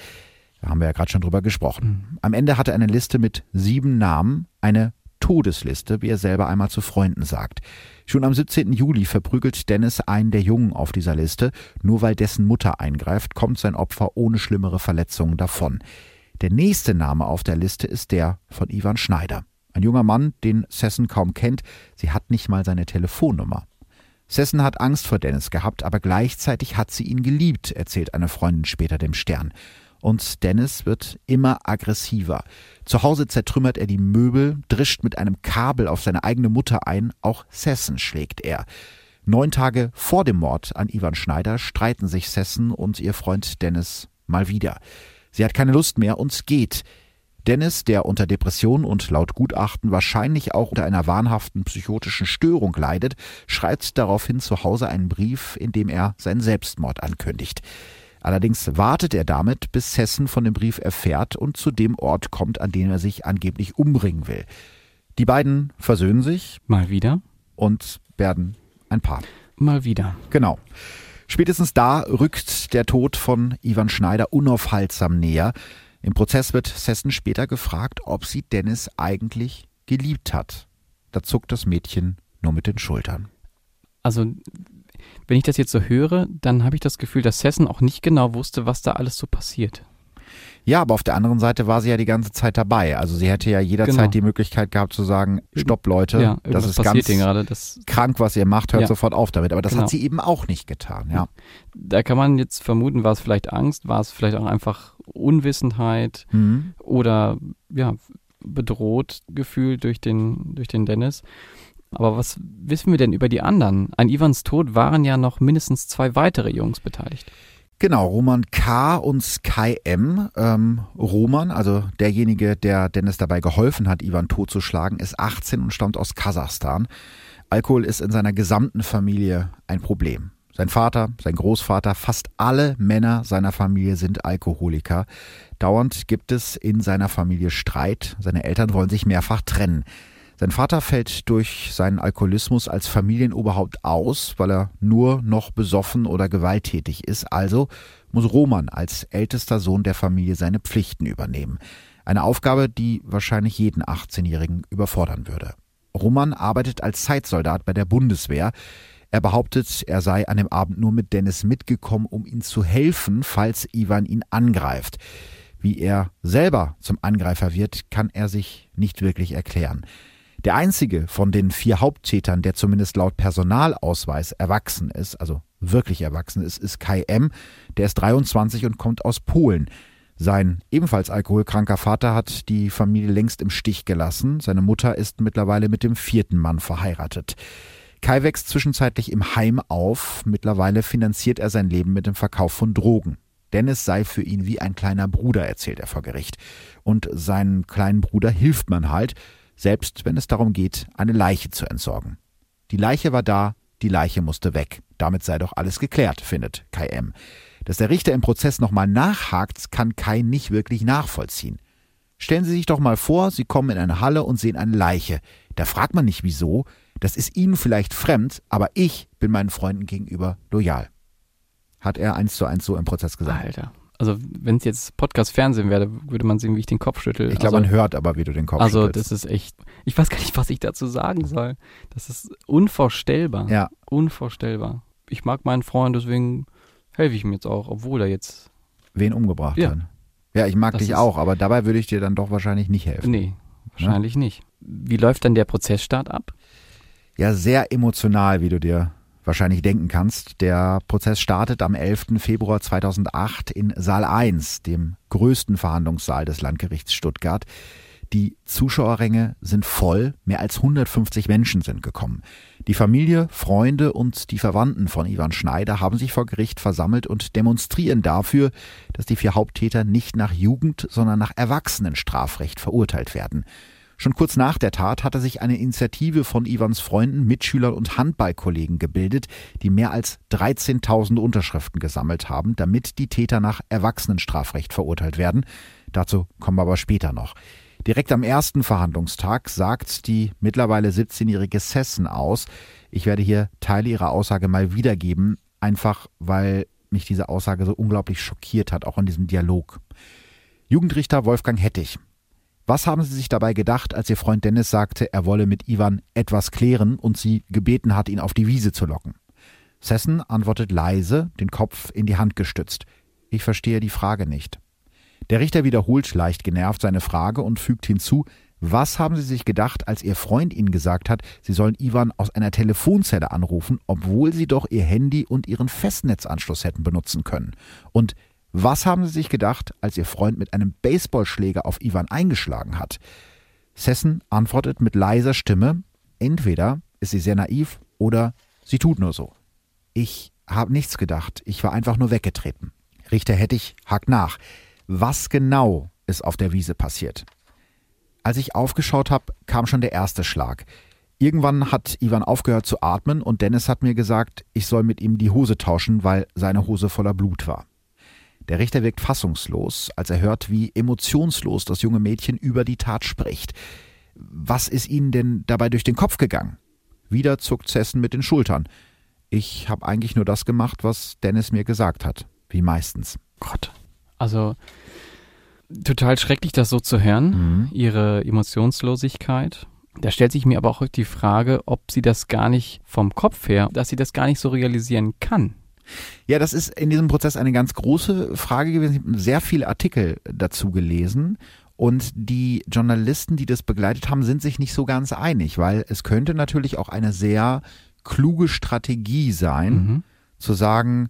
Da haben wir ja gerade schon drüber gesprochen. Mhm. Am Ende hatte er eine Liste mit sieben Namen, eine Todesliste, wie er selber einmal zu Freunden sagt. Schon am 17. Juli verprügelt Dennis einen der Jungen auf dieser Liste. Nur weil dessen Mutter eingreift, kommt sein Opfer ohne schlimmere Verletzungen davon. Der nächste Name auf der Liste ist der von Ivan Schneider. Ein junger Mann, den Sessen kaum kennt. Sie hat nicht mal seine Telefonnummer. Sessen hat Angst vor Dennis gehabt, aber gleichzeitig hat sie ihn geliebt, erzählt eine Freundin später dem Stern. Und Dennis wird immer aggressiver. Zu Hause zertrümmert er die Möbel, drischt mit einem Kabel auf seine eigene Mutter ein, auch Sessen schlägt er. Neun Tage vor dem Mord an Ivan Schneider streiten sich Sessen und ihr Freund Dennis mal wieder. Sie hat keine Lust mehr und geht. Dennis, der unter Depression und laut Gutachten wahrscheinlich auch unter einer wahnhaften psychotischen Störung leidet, schreibt daraufhin zu Hause einen Brief, in dem er seinen Selbstmord ankündigt. Allerdings wartet er damit, bis Hessen von dem Brief erfährt und zu dem Ort kommt, an dem er sich angeblich umbringen will. Die beiden versöhnen sich. Mal wieder. Und werden ein Paar. Mal wieder. Genau. Spätestens da rückt der Tod von Ivan Schneider unaufhaltsam näher. Im Prozess wird Sessen später gefragt, ob sie Dennis eigentlich geliebt hat. Da zuckt das Mädchen nur mit den Schultern. Also wenn ich das jetzt so höre, dann habe ich das Gefühl, dass Sessen auch nicht genau wusste, was da alles so passiert. Ja, aber auf der anderen Seite war sie ja die ganze Zeit dabei. Also sie hätte ja jederzeit genau. die Möglichkeit gehabt zu sagen, stopp Leute, ja, das ist ganz gerade, das krank, was ihr macht, hört ja. sofort auf damit. Aber das genau. hat sie eben auch nicht getan, ja. Da kann man jetzt vermuten, war es vielleicht Angst, war es vielleicht auch einfach Unwissenheit mhm. oder ja, bedroht gefühlt durch den, durch den Dennis. Aber was wissen wir denn über die anderen? An Ivans Tod waren ja noch mindestens zwei weitere Jungs beteiligt. Genau, Roman K. und Sky M. Ähm, Roman, also derjenige, der Dennis dabei geholfen hat, Ivan totzuschlagen, ist 18 und stammt aus Kasachstan. Alkohol ist in seiner gesamten Familie ein Problem. Sein Vater, sein Großvater, fast alle Männer seiner Familie sind Alkoholiker. Dauernd gibt es in seiner Familie Streit. Seine Eltern wollen sich mehrfach trennen. Sein Vater fällt durch seinen Alkoholismus als Familienoberhaupt aus, weil er nur noch besoffen oder gewalttätig ist. Also muss Roman als ältester Sohn der Familie seine Pflichten übernehmen. Eine Aufgabe, die wahrscheinlich jeden 18-Jährigen überfordern würde. Roman arbeitet als Zeitsoldat bei der Bundeswehr. Er behauptet, er sei an dem Abend nur mit Dennis mitgekommen, um ihm zu helfen, falls Ivan ihn angreift. Wie er selber zum Angreifer wird, kann er sich nicht wirklich erklären. Der einzige von den vier Haupttätern, der zumindest laut Personalausweis erwachsen ist, also wirklich erwachsen ist, ist Kai M. Der ist 23 und kommt aus Polen. Sein ebenfalls alkoholkranker Vater hat die Familie längst im Stich gelassen. Seine Mutter ist mittlerweile mit dem vierten Mann verheiratet. Kai wächst zwischenzeitlich im Heim auf. Mittlerweile finanziert er sein Leben mit dem Verkauf von Drogen. Dennis sei für ihn wie ein kleiner Bruder, erzählt er vor Gericht. Und seinem kleinen Bruder hilft man halt, selbst wenn es darum geht, eine Leiche zu entsorgen. Die Leiche war da, die Leiche musste weg. Damit sei doch alles geklärt, findet Kai M. Dass der Richter im Prozess nochmal nachhakt, kann Kai nicht wirklich nachvollziehen. Stellen Sie sich doch mal vor, Sie kommen in eine Halle und sehen eine Leiche. Da fragt man nicht wieso, das ist Ihnen vielleicht fremd, aber ich bin meinen Freunden gegenüber loyal. Hat er eins zu eins so im Prozess gesagt. Alter also wenn es jetzt Podcast-Fernsehen wäre, würde man sehen, wie ich den Kopf schüttel. Ich glaube, also, man hört aber, wie du den Kopf also, schüttelst. Also das ist echt, ich weiß gar nicht, was ich dazu sagen soll. Das ist unvorstellbar. Ja. Unvorstellbar. Ich mag meinen Freund, deswegen helfe ich ihm jetzt auch, obwohl er jetzt wen umgebracht ja. hat. Ja, ich mag das dich auch, aber dabei würde ich dir dann doch wahrscheinlich nicht helfen. Nee, Wahrscheinlich ne? nicht. Wie läuft dann der Prozessstart ab? Ja, sehr emotional, wie du dir wahrscheinlich denken kannst. Der Prozess startet am 11. Februar 2008 in Saal 1, dem größten Verhandlungssaal des Landgerichts Stuttgart. Die Zuschauerränge sind voll, mehr als 150 Menschen sind gekommen. Die Familie, Freunde und die Verwandten von Ivan Schneider haben sich vor Gericht versammelt und demonstrieren dafür, dass die vier Haupttäter nicht nach Jugend, sondern nach Erwachsenenstrafrecht verurteilt werden. Schon kurz nach der Tat hatte sich eine Initiative von Ivans Freunden, Mitschülern und Handballkollegen gebildet, die mehr als 13.000 Unterschriften gesammelt haben, damit die Täter nach Erwachsenenstrafrecht verurteilt werden. Dazu kommen wir aber später noch. Direkt am ersten Verhandlungstag sagt die mittlerweile 17-jährige Sessen aus. Ich werde hier Teile ihrer Aussage mal wiedergeben, einfach weil mich diese Aussage so unglaublich schockiert hat, auch in diesem Dialog. Jugendrichter Wolfgang Hettich. Was haben Sie sich dabei gedacht, als Ihr Freund Dennis sagte, er wolle mit Ivan etwas klären und Sie gebeten hat, ihn auf die Wiese zu locken? Sessen antwortet leise, den Kopf in die Hand gestützt. Ich verstehe die Frage nicht. Der Richter wiederholt leicht genervt seine Frage und fügt hinzu, was haben Sie sich gedacht, als Ihr Freund Ihnen gesagt hat, Sie sollen Ivan aus einer Telefonzelle anrufen, obwohl Sie doch Ihr Handy und Ihren Festnetzanschluss hätten benutzen können? Und was haben Sie sich gedacht, als Ihr Freund mit einem Baseballschläger auf Ivan eingeschlagen hat? Sessen antwortet mit leiser Stimme, entweder ist sie sehr naiv oder sie tut nur so. Ich habe nichts gedacht, ich war einfach nur weggetreten. Richter Hettich hakt nach. Was genau ist auf der Wiese passiert? Als ich aufgeschaut habe, kam schon der erste Schlag. Irgendwann hat Ivan aufgehört zu atmen und Dennis hat mir gesagt, ich soll mit ihm die Hose tauschen, weil seine Hose voller Blut war. Der Richter wirkt fassungslos, als er hört, wie emotionslos das junge Mädchen über die Tat spricht. Was ist Ihnen denn dabei durch den Kopf gegangen? Wieder zuckt Zessen mit den Schultern. Ich habe eigentlich nur das gemacht, was Dennis mir gesagt hat, wie meistens. Gott. Also total schrecklich, das so zu hören, mhm. ihre Emotionslosigkeit. Da stellt sich mir aber auch die Frage, ob sie das gar nicht vom Kopf her, dass sie das gar nicht so realisieren kann. Ja, das ist in diesem Prozess eine ganz große Frage gewesen. Ich habe sehr viele Artikel dazu gelesen. Und die Journalisten, die das begleitet haben, sind sich nicht so ganz einig, weil es könnte natürlich auch eine sehr kluge Strategie sein, mhm. zu sagen,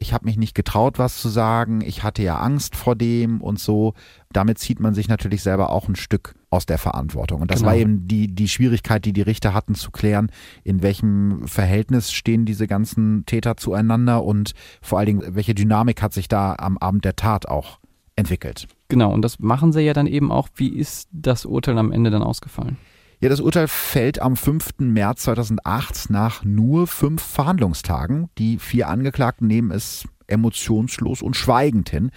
ich habe mich nicht getraut, was zu sagen, ich hatte ja Angst vor dem und so. Damit zieht man sich natürlich selber auch ein Stück aus der Verantwortung. Und das genau. war eben die, die Schwierigkeit, die die Richter hatten zu klären, in welchem Verhältnis stehen diese ganzen Täter zueinander und vor allen Dingen, welche Dynamik hat sich da am Abend der Tat auch entwickelt. Genau, und das machen sie ja dann eben auch. Wie ist das Urteil am Ende dann ausgefallen? Ja, das Urteil fällt am 5. März 2008 nach nur fünf Verhandlungstagen. Die vier Angeklagten nehmen es emotionslos und schweigend hin.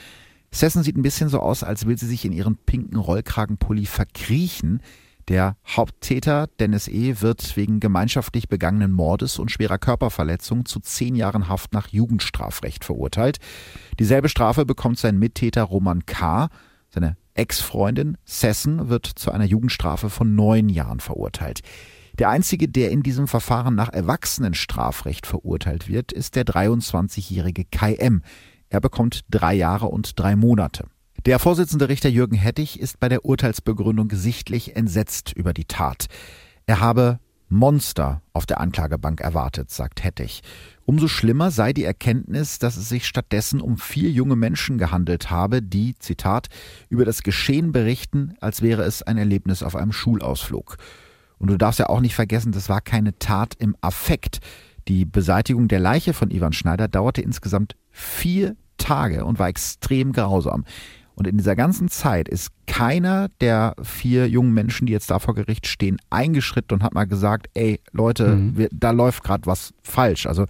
Sessen sieht ein bisschen so aus, als will sie sich in ihren pinken Rollkragenpulli verkriechen. Der Haupttäter Dennis E. wird wegen gemeinschaftlich begangenen Mordes und schwerer Körperverletzung zu zehn Jahren Haft nach Jugendstrafrecht verurteilt. Dieselbe Strafe bekommt sein Mittäter Roman K. Seine Ex-Freundin Sessen wird zu einer Jugendstrafe von neun Jahren verurteilt. Der einzige, der in diesem Verfahren nach Erwachsenenstrafrecht verurteilt wird, ist der 23-jährige Kai M. Er bekommt drei Jahre und drei Monate. Der Vorsitzende Richter Jürgen Hettich ist bei der Urteilsbegründung sichtlich entsetzt über die Tat. Er habe Monster auf der Anklagebank erwartet, sagt Hettich. Umso schlimmer sei die Erkenntnis, dass es sich stattdessen um vier junge Menschen gehandelt habe, die, Zitat, über das Geschehen berichten, als wäre es ein Erlebnis auf einem Schulausflug. Und du darfst ja auch nicht vergessen, das war keine Tat im Affekt. Die Beseitigung der Leiche von Ivan Schneider dauerte insgesamt vier Tage und war extrem grausam. Und in dieser ganzen Zeit ist keiner der vier jungen Menschen, die jetzt da vor Gericht stehen, eingeschritten und hat mal gesagt, ey Leute, mhm. wir, da läuft gerade was falsch. Also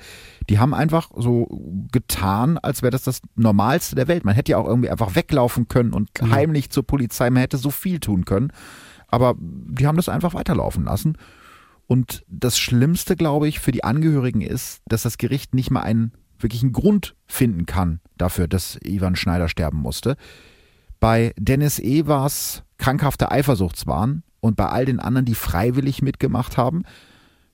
die haben einfach so getan, als wäre das das Normalste der Welt. Man hätte ja auch irgendwie einfach weglaufen können und mhm. heimlich zur Polizei, man hätte so viel tun können. Aber die haben das einfach weiterlaufen lassen. Und das Schlimmste, glaube ich, für die Angehörigen ist, dass das Gericht nicht mal einen wirklichen Grund finden kann dafür, dass Ivan Schneider sterben musste. Bei Dennis E. war es krankhafte Eifersuchtswahn und bei all den anderen, die freiwillig mitgemacht haben,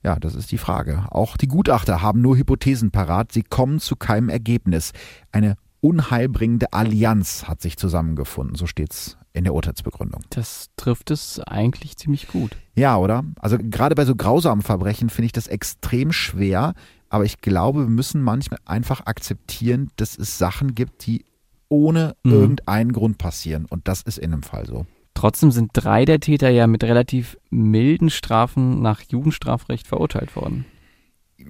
ja, das ist die Frage. Auch die Gutachter haben nur Hypothesen parat, sie kommen zu keinem Ergebnis. Eine unheilbringende Allianz hat sich zusammengefunden, so steht's in der Urteilsbegründung. Das trifft es eigentlich ziemlich gut. Ja, oder? Also gerade bei so grausamen Verbrechen finde ich das extrem schwer, aber ich glaube, wir müssen manchmal einfach akzeptieren, dass es Sachen gibt, die ohne mhm. irgendeinen Grund passieren. Und das ist in dem Fall so. Trotzdem sind drei der Täter ja mit relativ milden Strafen nach Jugendstrafrecht verurteilt worden.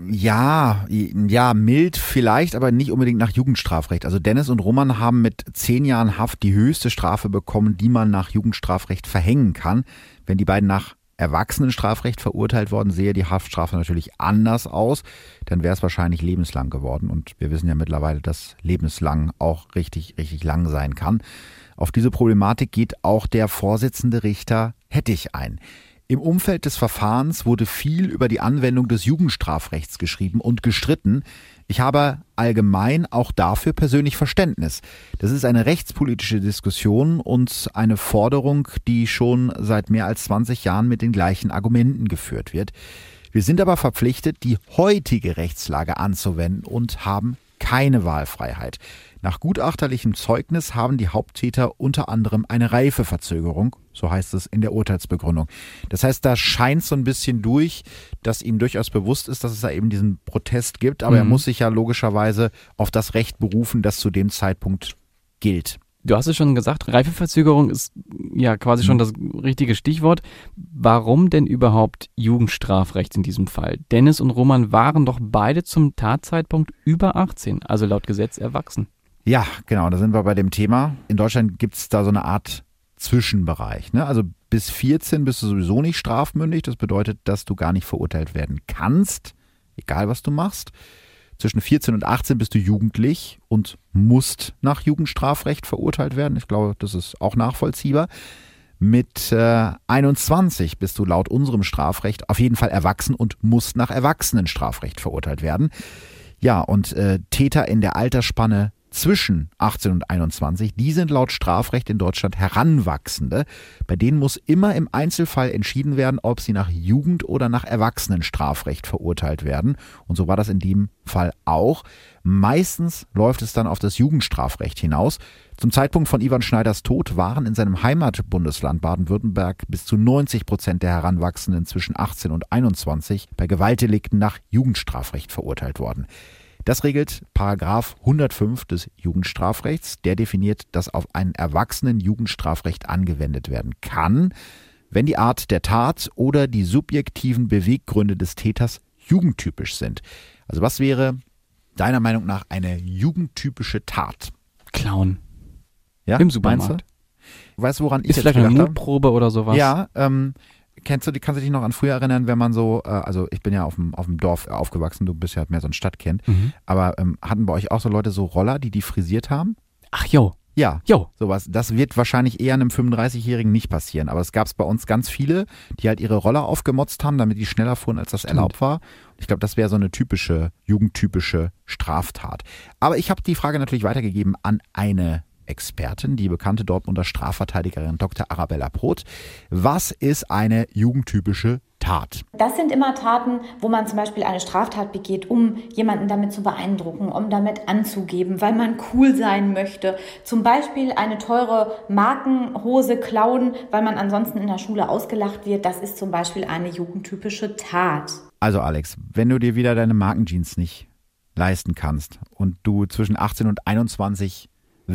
Ja, ja, mild vielleicht, aber nicht unbedingt nach Jugendstrafrecht. Also Dennis und Roman haben mit zehn Jahren Haft die höchste Strafe bekommen, die man nach Jugendstrafrecht verhängen kann. Wenn die beiden nach Erwachsenenstrafrecht verurteilt worden, sehe die Haftstrafe natürlich anders aus, dann wäre es wahrscheinlich lebenslang geworden. Und wir wissen ja mittlerweile, dass lebenslang auch richtig, richtig lang sein kann. Auf diese Problematik geht auch der Vorsitzende Richter Hettich ein. Im Umfeld des Verfahrens wurde viel über die Anwendung des Jugendstrafrechts geschrieben und gestritten. Ich habe allgemein auch dafür persönlich Verständnis. Das ist eine rechtspolitische Diskussion und eine Forderung, die schon seit mehr als 20 Jahren mit den gleichen Argumenten geführt wird. Wir sind aber verpflichtet, die heutige Rechtslage anzuwenden und haben keine Wahlfreiheit. Nach gutachterlichem Zeugnis haben die Haupttäter unter anderem eine Reifeverzögerung, so heißt es in der Urteilsbegründung. Das heißt, da scheint so ein bisschen durch, dass ihm durchaus bewusst ist, dass es da eben diesen Protest gibt, aber mhm. er muss sich ja logischerweise auf das Recht berufen, das zu dem Zeitpunkt gilt. Du hast es schon gesagt, Reifeverzögerung ist ja quasi schon mhm. das richtige Stichwort. Warum denn überhaupt Jugendstrafrecht in diesem Fall? Dennis und Roman waren doch beide zum Tatzeitpunkt über 18, also laut Gesetz erwachsen. Ja, genau, da sind wir bei dem Thema. In Deutschland gibt es da so eine Art Zwischenbereich. Ne? Also bis 14 bist du sowieso nicht strafmündig. Das bedeutet, dass du gar nicht verurteilt werden kannst, egal was du machst. Zwischen 14 und 18 bist du jugendlich und musst nach Jugendstrafrecht verurteilt werden. Ich glaube, das ist auch nachvollziehbar. Mit äh, 21 bist du laut unserem Strafrecht auf jeden Fall erwachsen und musst nach Erwachsenenstrafrecht verurteilt werden. Ja, und äh, Täter in der Altersspanne zwischen 18 und 21, die sind laut Strafrecht in Deutschland Heranwachsende. Bei denen muss immer im Einzelfall entschieden werden, ob sie nach Jugend- oder nach Erwachsenenstrafrecht verurteilt werden. Und so war das in dem Fall auch. Meistens läuft es dann auf das Jugendstrafrecht hinaus. Zum Zeitpunkt von Ivan Schneiders Tod waren in seinem Heimatbundesland Baden-Württemberg bis zu 90 Prozent der Heranwachsenden zwischen 18 und 21 bei Gewaltdelikten nach Jugendstrafrecht verurteilt worden. Das regelt Paragraph 105 des Jugendstrafrechts. Der definiert, dass auf einen Erwachsenen Jugendstrafrecht angewendet werden kann, wenn die Art der Tat oder die subjektiven Beweggründe des Täters jugendtypisch sind. Also was wäre deiner Meinung nach eine jugendtypische Tat? Klauen. Ja, im Supermarkt. Weißt du, woran ich Ist vielleicht eine Mutprobe oder sowas? Ja, ähm, Kennst du, kannst du dich noch an früher erinnern, wenn man so, äh, also ich bin ja auf dem, auf dem Dorf aufgewachsen, du bist ja mehr so ein Stadtkind, mhm. aber ähm, hatten bei euch auch so Leute so Roller, die die frisiert haben? Ach jo. Ja, jo. sowas. Das wird wahrscheinlich eher einem 35-Jährigen nicht passieren. Aber es gab es bei uns ganz viele, die halt ihre Roller aufgemotzt haben, damit die schneller fuhren, als das Stimmt. erlaubt war. Ich glaube, das wäre so eine typische, jugendtypische Straftat. Aber ich habe die Frage natürlich weitergegeben an eine Expertin, die bekannte Dortmunder Strafverteidigerin Dr. Arabella Proth. Was ist eine jugendtypische Tat? Das sind immer Taten, wo man zum Beispiel eine Straftat begeht, um jemanden damit zu beeindrucken, um damit anzugeben, weil man cool sein möchte. Zum Beispiel eine teure Markenhose klauen, weil man ansonsten in der Schule ausgelacht wird. Das ist zum Beispiel eine jugendtypische Tat. Also Alex, wenn du dir wieder deine Markenjeans nicht leisten kannst und du zwischen 18 und 21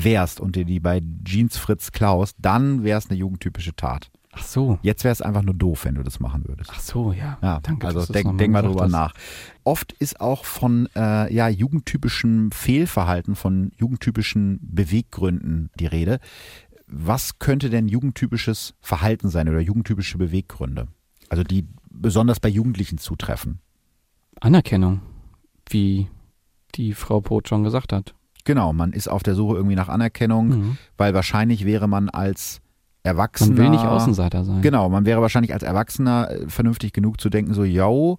wärst und dir die bei Jeans Fritz klaust, dann wäre es eine jugendtypische Tat. Ach so. Jetzt wäre es einfach nur doof, wenn du das machen würdest. Ach so, ja. ja Danke. Also denk, denk mal drüber nach. Oft ist auch von äh, ja, jugendtypischem Fehlverhalten, von jugendtypischen Beweggründen die Rede. Was könnte denn jugendtypisches Verhalten sein oder jugendtypische Beweggründe? Also die besonders bei Jugendlichen zutreffen. Anerkennung, wie die Frau Poth schon gesagt hat. Genau, man ist auf der Suche irgendwie nach Anerkennung, mhm. weil wahrscheinlich wäre man als Erwachsener. Man will nicht Außenseiter sein. Genau, man wäre wahrscheinlich als Erwachsener äh, vernünftig genug zu denken, so, yo,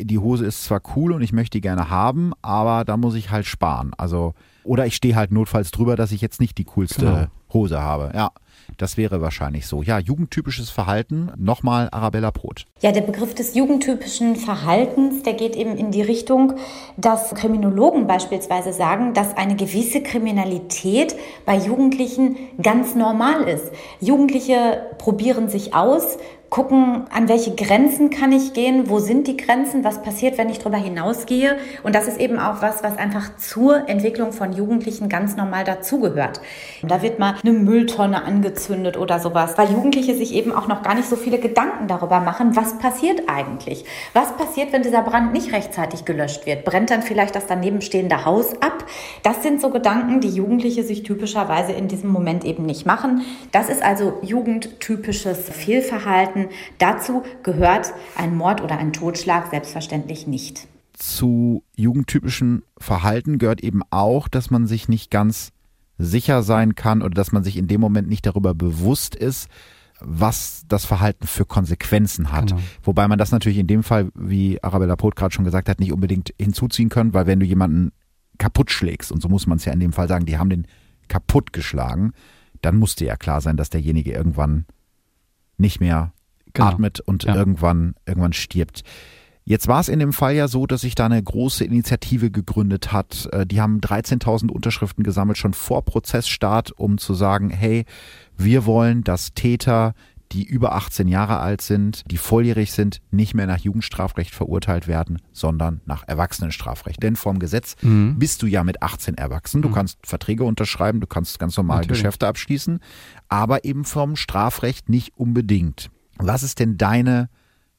die Hose ist zwar cool und ich möchte die gerne haben, aber da muss ich halt sparen. Also, oder ich stehe halt notfalls drüber, dass ich jetzt nicht die coolste genau. Hose habe. Ja, das wäre wahrscheinlich so. Ja, jugendtypisches Verhalten. Nochmal Arabella Proth. Ja, der Begriff des jugendtypischen Verhaltens, der geht eben in die Richtung, dass Kriminologen beispielsweise sagen, dass eine gewisse Kriminalität bei Jugendlichen ganz normal ist. Jugendliche probieren sich aus, gucken, an welche Grenzen kann ich gehen, wo sind die Grenzen, was passiert, wenn ich darüber hinausgehe. Und das ist eben auch was, was einfach zur Entwicklung von Jugendlichen ganz normal dazugehört. Da wird mal eine Mülltonne angezündet oder sowas, weil Jugendliche sich eben auch noch gar nicht so viele Gedanken darüber machen, was passiert eigentlich. Was passiert, wenn dieser Brand nicht rechtzeitig gelöscht wird? Brennt dann vielleicht das daneben stehende Haus ab? Das sind so Gedanken, die Jugendliche sich typischerweise in diesem Moment eben nicht machen. Das ist also jugendtypisches Fehlverhalten werden. Dazu gehört ein Mord oder ein Totschlag selbstverständlich nicht. Zu jugendtypischen Verhalten gehört eben auch, dass man sich nicht ganz sicher sein kann oder dass man sich in dem Moment nicht darüber bewusst ist, was das Verhalten für Konsequenzen hat. Genau. Wobei man das natürlich in dem Fall, wie Arabella Poth gerade schon gesagt hat, nicht unbedingt hinzuziehen können, weil wenn du jemanden kaputt schlägst, und so muss man es ja in dem Fall sagen, die haben den kaputt geschlagen, dann muss dir ja klar sein, dass derjenige irgendwann nicht mehr genau. atmet und ja. irgendwann, irgendwann stirbt. Jetzt war es in dem Fall ja so, dass sich da eine große Initiative gegründet hat. Äh, die haben 13.000 Unterschriften gesammelt, schon vor Prozessstart, um zu sagen, hey, wir wollen, dass Täter, die über 18 Jahre alt sind, die volljährig sind, nicht mehr nach Jugendstrafrecht verurteilt werden, sondern nach Erwachsenenstrafrecht. Denn vorm Gesetz mhm. bist du ja mit 18 erwachsen. Du mhm. kannst Verträge unterschreiben, du kannst ganz normal Natürlich. Geschäfte abschließen, aber eben vom Strafrecht nicht unbedingt. Was ist denn deine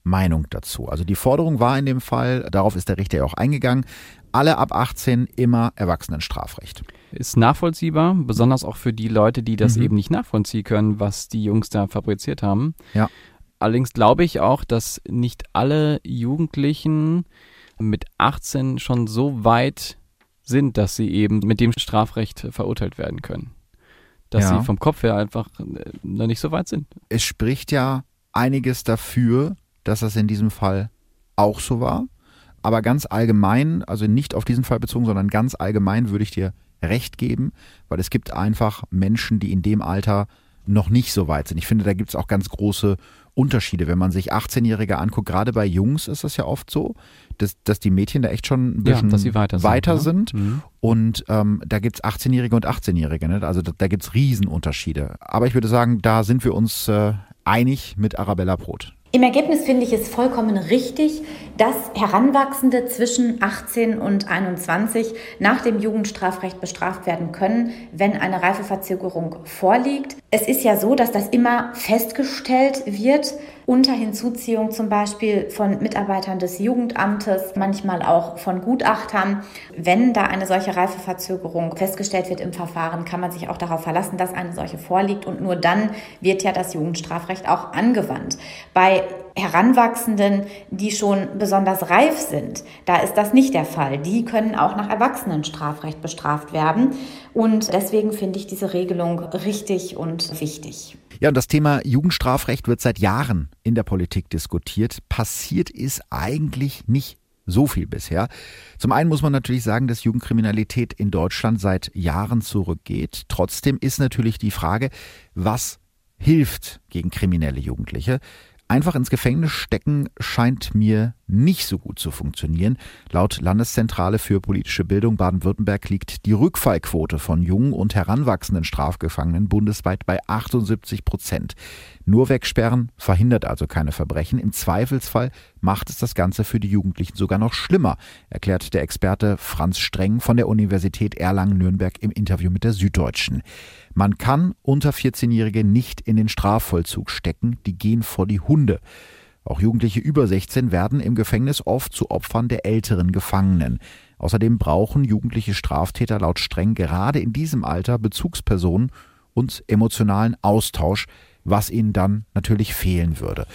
Meinung dazu? Also die Forderung war in dem Fall, darauf ist der Richter ja auch eingegangen, alle ab 18 immer Erwachsenenstrafrecht. Ist nachvollziehbar, besonders auch für die Leute, die das mhm. eben nicht nachvollziehen können, was die Jungs da fabriziert haben. Ja. Allerdings glaube ich auch, dass nicht alle Jugendlichen mit 18 schon so weit sind, dass sie eben mit dem Strafrecht verurteilt werden können. Dass ja. sie vom Kopf her einfach äh, noch nicht so weit sind. Es spricht ja einiges dafür, dass das in diesem Fall auch so war. Aber ganz allgemein, also nicht auf diesen Fall bezogen, sondern ganz allgemein würde ich dir recht geben, weil es gibt einfach Menschen, die in dem Alter noch nicht so weit sind. Ich finde, da gibt es auch ganz große Unterschiede. Wenn man sich 18-Jährige anguckt, gerade bei Jungs ist das ja oft so, dass, dass die Mädchen da echt schon ein bisschen ja, weiter sind. Weiter sind. Mhm. Und ähm, da gibt es 18-Jährige und 18-Jährige. Ne? Also da, da gibt es Riesenunterschiede. Aber ich würde sagen, da sind wir uns äh, einig mit Arabella Brot. Im Ergebnis finde ich es vollkommen richtig, dass Heranwachsende zwischen 18 und 21 nach dem Jugendstrafrecht bestraft werden können, wenn eine Reifeverzögerung vorliegt. Es ist ja so, dass das immer festgestellt wird, unter Hinzuziehung zum Beispiel von Mitarbeitern des Jugendamtes, manchmal auch von Gutachtern. Wenn da eine solche Reifeverzögerung festgestellt wird im Verfahren, kann man sich auch darauf verlassen, dass eine solche vorliegt und nur dann wird ja das Jugendstrafrecht auch angewandt. Bei Heranwachsenden, die schon besonders reif sind, da ist das nicht der Fall. Die können auch nach Erwachsenenstrafrecht bestraft werden. Und deswegen finde ich diese Regelung richtig und wichtig. Ja, und das Thema Jugendstrafrecht wird seit Jahren in der Politik diskutiert. Passiert ist eigentlich nicht so viel bisher. Zum einen muss man natürlich sagen, dass Jugendkriminalität in Deutschland seit Jahren zurückgeht. Trotzdem ist natürlich die Frage, was hilft gegen kriminelle Jugendliche? Einfach ins Gefängnis stecken scheint mir nicht so gut zu funktionieren. Laut Landeszentrale für politische Bildung Baden-Württemberg liegt die Rückfallquote von jungen und heranwachsenden Strafgefangenen bundesweit bei 78 Prozent. Nur wegsperren verhindert also keine Verbrechen. Im Zweifelsfall macht es das Ganze für die Jugendlichen sogar noch schlimmer, erklärt der Experte Franz Streng von der Universität Erlangen-Nürnberg im Interview mit der Süddeutschen. Man kann unter 14-Jährige nicht in den Strafvollzug stecken, die gehen vor die Hunde. Auch Jugendliche über 16 werden im Gefängnis oft zu Opfern der älteren Gefangenen. Außerdem brauchen jugendliche Straftäter laut Streng gerade in diesem Alter Bezugspersonen und emotionalen Austausch, was ihnen dann natürlich fehlen würde.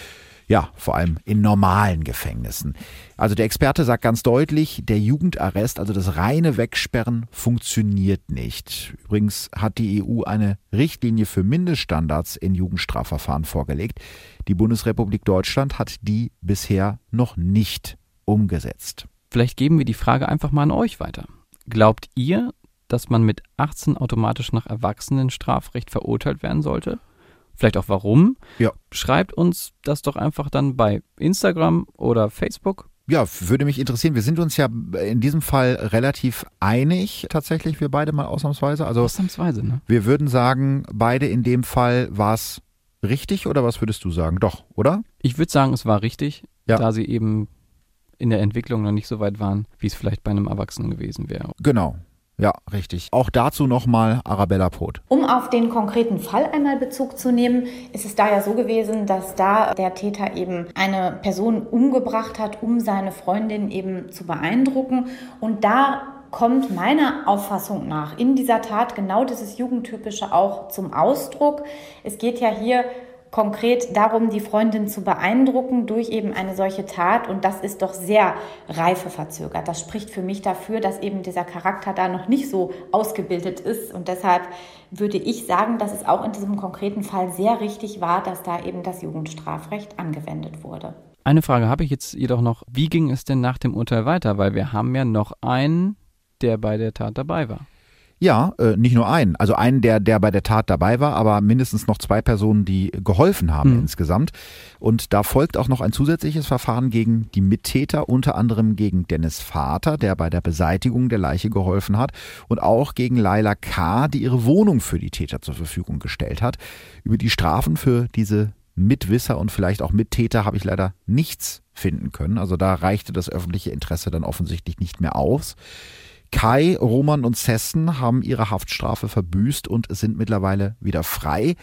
Ja, vor allem in normalen Gefängnissen. Also der Experte sagt ganz deutlich, der Jugendarrest, also das reine Wegsperren, funktioniert nicht. Übrigens hat die EU eine Richtlinie für Mindeststandards in Jugendstrafverfahren vorgelegt. Die Bundesrepublik Deutschland hat die bisher noch nicht umgesetzt. Vielleicht geben wir die Frage einfach mal an euch weiter. Glaubt ihr, dass man mit 18 automatisch nach Erwachsenenstrafrecht verurteilt werden sollte? Vielleicht auch warum? Ja. Schreibt uns das doch einfach dann bei Instagram oder Facebook. Ja, würde mich interessieren. Wir sind uns ja in diesem Fall relativ einig, tatsächlich, wir beide mal ausnahmsweise. Also Ausnahmsweise, ne? wir würden sagen, beide in dem Fall war es richtig oder was würdest du sagen? Doch, oder? Ich würde sagen, es war richtig, Ja. da sie eben in der Entwicklung noch nicht so weit waren, wie es vielleicht bei einem Erwachsenen gewesen wäre. Genau. Ja, richtig. Auch dazu nochmal Arabella Poth. Um auf den konkreten Fall einmal Bezug zu nehmen, ist es da ja so gewesen, dass da der Täter eben eine Person umgebracht hat, um seine Freundin eben zu beeindrucken. Und da kommt meiner Auffassung nach in dieser Tat genau dieses Jugendtypische auch zum Ausdruck. Es geht ja hier konkret darum, die Freundin zu beeindrucken durch eben eine solche Tat. Und das ist doch sehr reifeverzögert. Das spricht für mich dafür, dass eben dieser Charakter da noch nicht so ausgebildet ist. Und deshalb würde ich sagen, dass es auch in diesem konkreten Fall sehr richtig war, dass da eben das Jugendstrafrecht angewendet wurde. Eine Frage habe ich jetzt jedoch noch. Wie ging es denn nach dem Urteil weiter? Weil wir haben ja noch einen, der bei der Tat dabei war. Ja, äh, nicht nur einen. Also einen, der, der bei der Tat dabei war, aber mindestens noch zwei Personen, die geholfen haben Mhm. insgesamt. Und da folgt auch noch ein zusätzliches Verfahren gegen die Mittäter, unter anderem gegen Dennis Vater, der bei der Beseitigung der Leiche geholfen hat, und auch gegen Laila K., die ihre Wohnung für die Täter zur Verfügung gestellt hat. Über die Strafen für diese Mitwisser und vielleicht auch Mittäter habe ich leider nichts finden können. Also da reichte das öffentliche Interesse dann offensichtlich nicht mehr aus. Kai, Roman und Sessen haben ihre Haftstrafe verbüßt und sind mittlerweile wieder frei.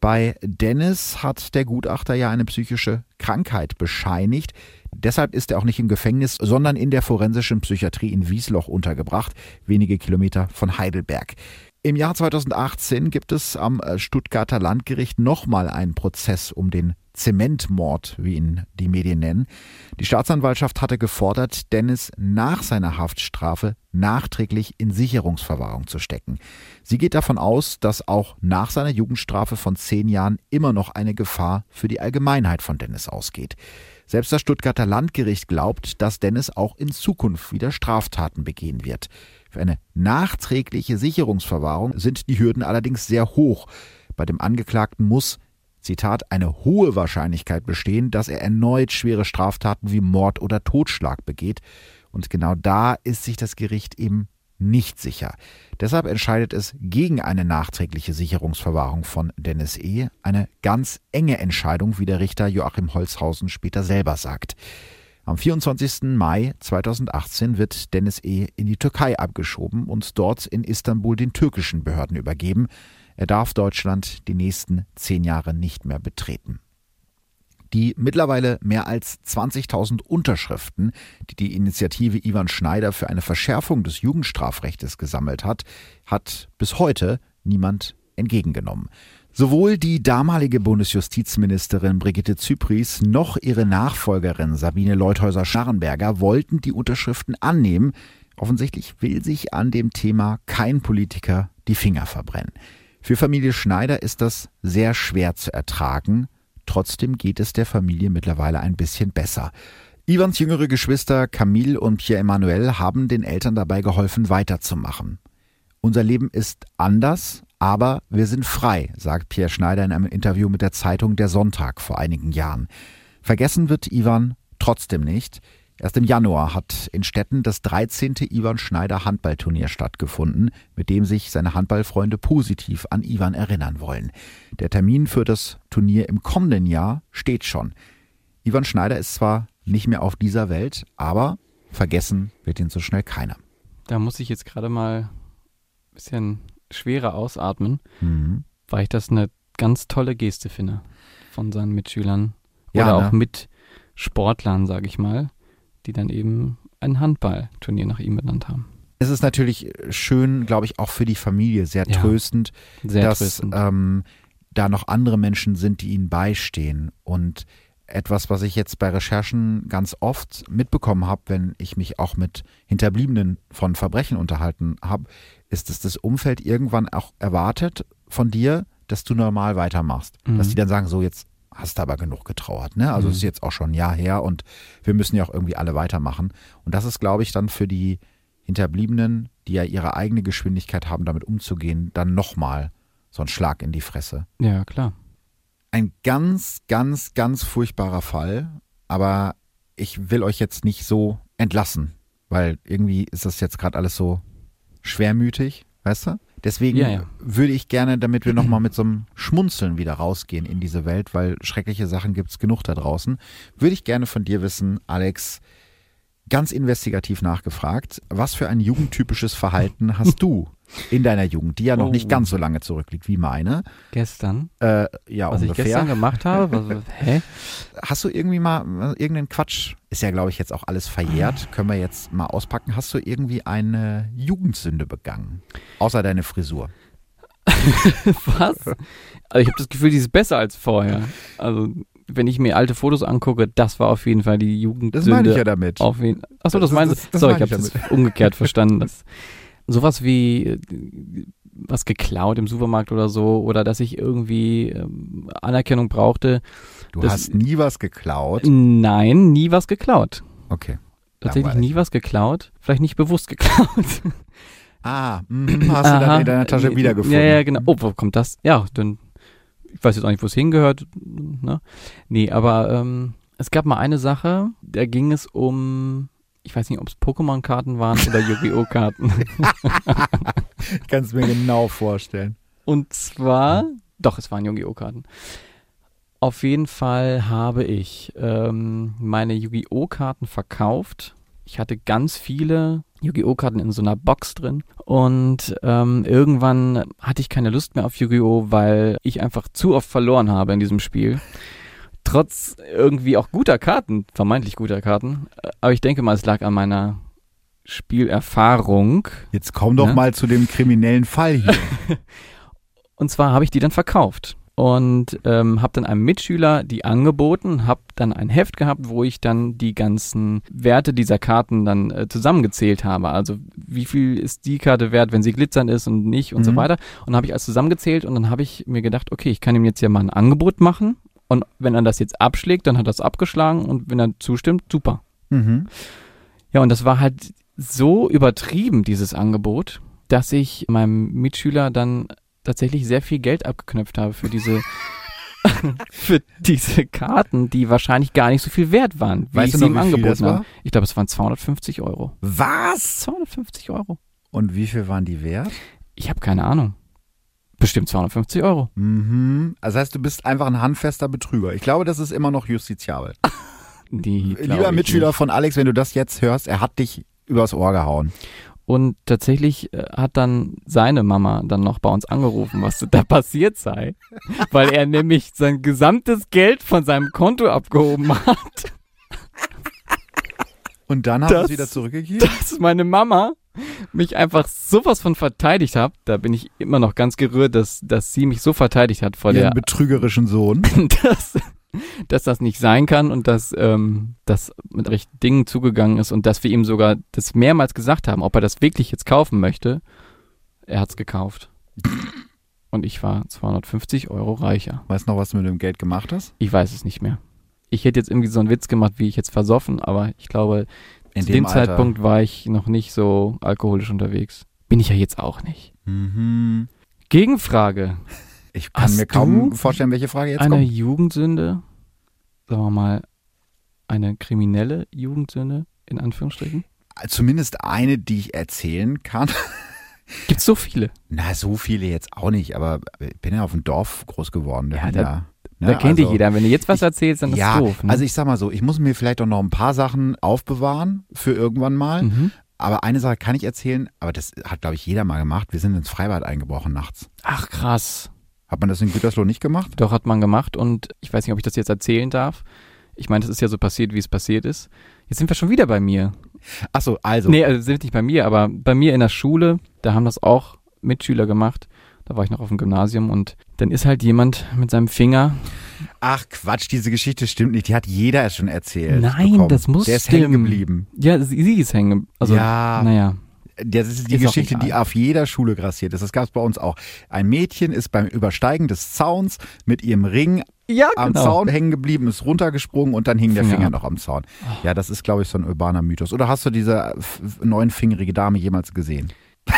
Bei Dennis hat der Gutachter ja eine psychische Krankheit bescheinigt. Deshalb ist er auch nicht im Gefängnis, sondern in der forensischen Psychiatrie in Wiesloch untergebracht, wenige Kilometer von Heidelberg. Im Jahr 2018 gibt es am äh, Stuttgarter Landgericht nochmal einen Prozess um den Zementmord, wie ihn die Medien nennen. Die Staatsanwaltschaft hatte gefordert, Dennis nach seiner Haftstrafe nachträglich in Sicherungsverwahrung zu stecken. Sie geht davon aus, dass auch nach seiner Jugendstrafe von zehn Jahren immer noch eine Gefahr für die Allgemeinheit von Dennis ausgeht. Selbst das Stuttgarter Landgericht glaubt, dass Dennis auch in Zukunft wieder Straftaten begehen wird. Für eine nachträgliche Sicherungsverwahrung sind die Hürden allerdings sehr hoch. Bei dem Angeklagten muss, Zitat, eine hohe Wahrscheinlichkeit bestehen, dass er erneut schwere Straftaten wie Mord oder Totschlag begeht. Und genau da ist sich das Gericht eben nicht sicher. Deshalb entscheidet es gegen eine nachträgliche Sicherungsverwahrung von Dennis E. Eine ganz enge Entscheidung, wie der Richter Joachim Holzhausen später selber sagt. Am 24. Mai 2018 wird Dennis E. in die Türkei abgeschoben und dort in Istanbul den türkischen Behörden übergeben. Er darf Deutschland die nächsten zehn Jahre nicht mehr betreten. Die mittlerweile mehr als 20.000 Unterschriften, die die Initiative Ivan Schneider für eine Verschärfung des Jugendstrafrechtes gesammelt hat, hat bis heute niemand entgegengenommen. Sowohl die damalige Bundesjustizministerin Brigitte Zypries noch ihre Nachfolgerin Sabine Leuthäuser-Schnarrenberger wollten die Unterschriften annehmen. Offensichtlich will sich an dem Thema kein Politiker die Finger verbrennen. Für Familie Schneider ist das sehr schwer zu ertragen. Trotzdem geht es der Familie mittlerweile ein bisschen besser. Ivans jüngere Geschwister Camille und Pierre-Emmanuel haben den Eltern dabei geholfen, weiterzumachen. Unser Leben ist anders, aber wir sind frei, sagt Pierre Schneider in einem Interview mit der Zeitung Der Sonntag vor einigen Jahren. Vergessen wird Ivan trotzdem nicht. Erst im Januar hat in Stetten das 13. Ivan Schneider Handballturnier stattgefunden, mit dem sich seine Handballfreunde positiv an Ivan erinnern wollen. Der Termin für das Turnier im kommenden Jahr steht schon. Ivan Schneider ist zwar nicht mehr auf dieser Welt, aber vergessen wird ihn so schnell keiner. Da muss ich jetzt gerade mal ein bisschen schwerer ausatmen, Mhm. weil ich das eine ganz tolle Geste finde von seinen Mitschülern Ja, oder ne? auch Mitsportlern, sage ich mal, die dann eben ein Handballturnier nach ihm benannt haben. Es ist natürlich schön, glaube ich, auch für die Familie sehr Ja. tröstend, Sehr dass tröstend. ähm, da noch andere Menschen sind, die ihnen beistehen. Und etwas, was ich jetzt bei Recherchen ganz oft mitbekommen habe, wenn ich mich auch mit Hinterbliebenen von Verbrechen unterhalten habe, ist, dass das Umfeld irgendwann auch erwartet von dir, dass du normal weitermachst. Mhm. Dass die dann sagen, so jetzt hast du aber genug getrauert. Ne? Also es Mhm. ist jetzt auch schon ein Jahr her und wir müssen ja auch irgendwie alle weitermachen. Und das ist, glaube ich, dann für die Hinterbliebenen, die ja ihre eigene Geschwindigkeit haben, damit umzugehen, dann nochmal so ein Schlag in die Fresse. Ja, klar. Ein ganz, ganz, ganz furchtbarer Fall, aber ich will euch jetzt nicht so entlassen, weil irgendwie ist das jetzt gerade alles so schwermütig, weißt du? Deswegen Ja, ja. würde ich gerne, damit wir nochmal mit so einem Schmunzeln wieder rausgehen in diese Welt, weil schreckliche Sachen gibt's genug da draußen, würde ich gerne von dir wissen, Alex, ganz investigativ nachgefragt, was für ein jugendtypisches Verhalten hast du in deiner Jugend, die ja noch Oh. nicht ganz so lange zurückliegt wie meine? Gestern, Äh, ja, was ich ungefähr. gestern gemacht habe, was, hä? Hast du irgendwie mal äh, irgendeinen Quatsch? Ist ja, glaube ich, jetzt auch alles verjährt. Können wir jetzt mal auspacken. Hast du irgendwie eine Jugendsünde begangen? Außer deine Frisur. Was? Also ich habe das Gefühl, die ist besser als vorher. Also wenn ich mir alte Fotos angucke, das war auf jeden Fall die Jugendsünde. Das meine ich ja damit. Auf jeden Achso, das, Das- meinst du? das Sorry, meine ich habe das umgekehrt verstanden. Das, sowas wie was geklaut im Supermarkt oder so oder dass ich irgendwie ähm, Anerkennung brauchte. Du das- hast nie was geklaut. Nein, nie was geklaut. Okay. Tatsächlich Langweilig. nie was geklaut. Vielleicht nicht bewusst geklaut. Ah, mhm, hast du dann in deiner Tasche wiedergefunden. Ja, ja, genau. Oh, wo kommt das? Ja, dann, ich weiß jetzt auch nicht, wo es hingehört. Ne? Nee, aber ähm, es gab mal eine Sache, da ging es um, ich weiß nicht, ob es Pokémon-Karten waren oder Yu-Gi-Oh! Karten. Ich kann es mir genau vorstellen. Und zwar, doch, es waren Yu-Gi-Oh! Karten. Auf jeden Fall habe ich ähm, meine Yu-Gi-Oh! Karten verkauft. Ich hatte ganz viele Yu-Gi-Oh! Karten in so einer Box drin. Und ähm, irgendwann hatte ich keine Lust mehr auf Yu-Gi-Oh! weil ich einfach zu oft verloren habe in diesem Spiel. Trotz irgendwie auch guter Karten, vermeintlich guter Karten. Aber ich denke mal, es lag an meiner Spielerfahrung. Jetzt komm doch Ja. mal zu dem kriminellen Fall hier. Und zwar habe ich die dann verkauft und ähm, habe dann einem Mitschüler die angeboten, habe dann ein Heft gehabt, wo ich dann die ganzen Werte dieser Karten dann äh, zusammengezählt habe. Also wie viel ist die Karte wert, wenn sie glitzernd ist und nicht und so Mhm. weiter. Und habe ich alles zusammengezählt und dann habe ich mir gedacht, okay, ich kann ihm jetzt ja mal ein Angebot machen und wenn er das jetzt abschlägt, dann hat er es abgeschlagen und wenn er zustimmt, super. mhm. Ja, und das war halt so übertrieben, dieses Angebot, dass ich meinem Mitschüler dann tatsächlich sehr viel Geld abgeknöpft habe für diese, für diese Karten, die wahrscheinlich gar nicht so viel wert waren, wie Weißt ich sie das angeboten habe. war? Ich glaube, es waren 250 Euro. Was? 250 Euro. Und wie viel waren die wert? Ich habe keine Ahnung. Bestimmt 250 Euro. Mhm. Also heißt, du bist einfach ein handfester Betrüger. Ich glaube, das ist immer noch justiziabel. Die, Lieber Mitschüler nicht. von Alex, wenn du das jetzt hörst, er hat dich übers Ohr gehauen. Und tatsächlich äh, hat dann seine Mama dann noch bei uns angerufen, was da passiert sei. Weil er nämlich sein gesamtes Geld von seinem Konto abgehoben hat. Und dann hast du Das- es wieder zurückgegeben? Dass meine Mama mich einfach sowas von verteidigt hat. Da bin ich immer noch ganz gerührt, dass, dass sie mich so verteidigt hat vor der, Ihren betrügerischen Sohn. dass, dass das nicht sein kann und dass ähm, das mit rechten Dingen zugegangen ist und dass wir ihm sogar das mehrmals gesagt haben, ob er das wirklich jetzt kaufen möchte. Er hat's gekauft. Und ich war 250 Euro reicher. Weißt du noch, was du mit dem Geld gemacht hast? Ich weiß es nicht mehr. Ich hätte jetzt irgendwie so einen Witz gemacht, wie ich jetzt versoffen, aber ich glaube, In zu dem Zeitpunkt war ich noch nicht so alkoholisch unterwegs. Bin ich ja jetzt auch nicht. Mhm. Gegenfrage. Ich kann Hast mir kaum vorstellen, welche Frage jetzt eine kommt. Jugendsünde, sagen wir mal, eine kriminelle Jugendsünde, in Anführungsstrichen? Zumindest eine, die ich erzählen kann. Gibt's so viele? Na, so viele jetzt auch nicht, aber ich bin ja auf dem Dorf groß geworden. Ja, bin da- ja, ne, da kennt dich also- jeder. Wenn du jetzt was erzählst, dann ist ja, das doof. Ne? also ich sag mal so, ich muss mir vielleicht auch noch ein paar Sachen aufbewahren für irgendwann mal. mhm. Aber eine Sache kann ich erzählen, aber das hat, glaube ich, jeder mal gemacht. Wir sind ins Freibad eingebrochen nachts. Ach krass. Hat man das in Gütersloh nicht gemacht? Doch, hat man gemacht und ich weiß nicht, ob ich das jetzt erzählen darf. Ich meine, das ist ja so passiert, wie es passiert ist. Jetzt sind wir schon wieder bei mir. Achso, also. Nee, also sind nicht bei mir, aber bei mir in der Schule, da haben das auch Mitschüler gemacht. Da war ich noch auf dem Gymnasium und dann ist halt jemand mit seinem Finger. Ach Quatsch, diese Geschichte stimmt nicht. Die hat jeder schon erzählt. Nein, bekommen. das muss Der ist hängen geblieben. Ja, sie, sie ist hängen. Also, ja, naja. Das ist die Ist Geschichte, die auf jeder Schule grassiert ist. Das gab es bei uns auch. Ein Mädchen ist beim Übersteigen des Zauns mit ihrem Ring Ja, am genau. Zaun hängen geblieben, ist runtergesprungen und dann hing der Finger Finger noch am Zaun. Ja, das ist, glaube ich, so ein urbaner Mythos. Oder hast du diese neunfingerige Dame jemals gesehen?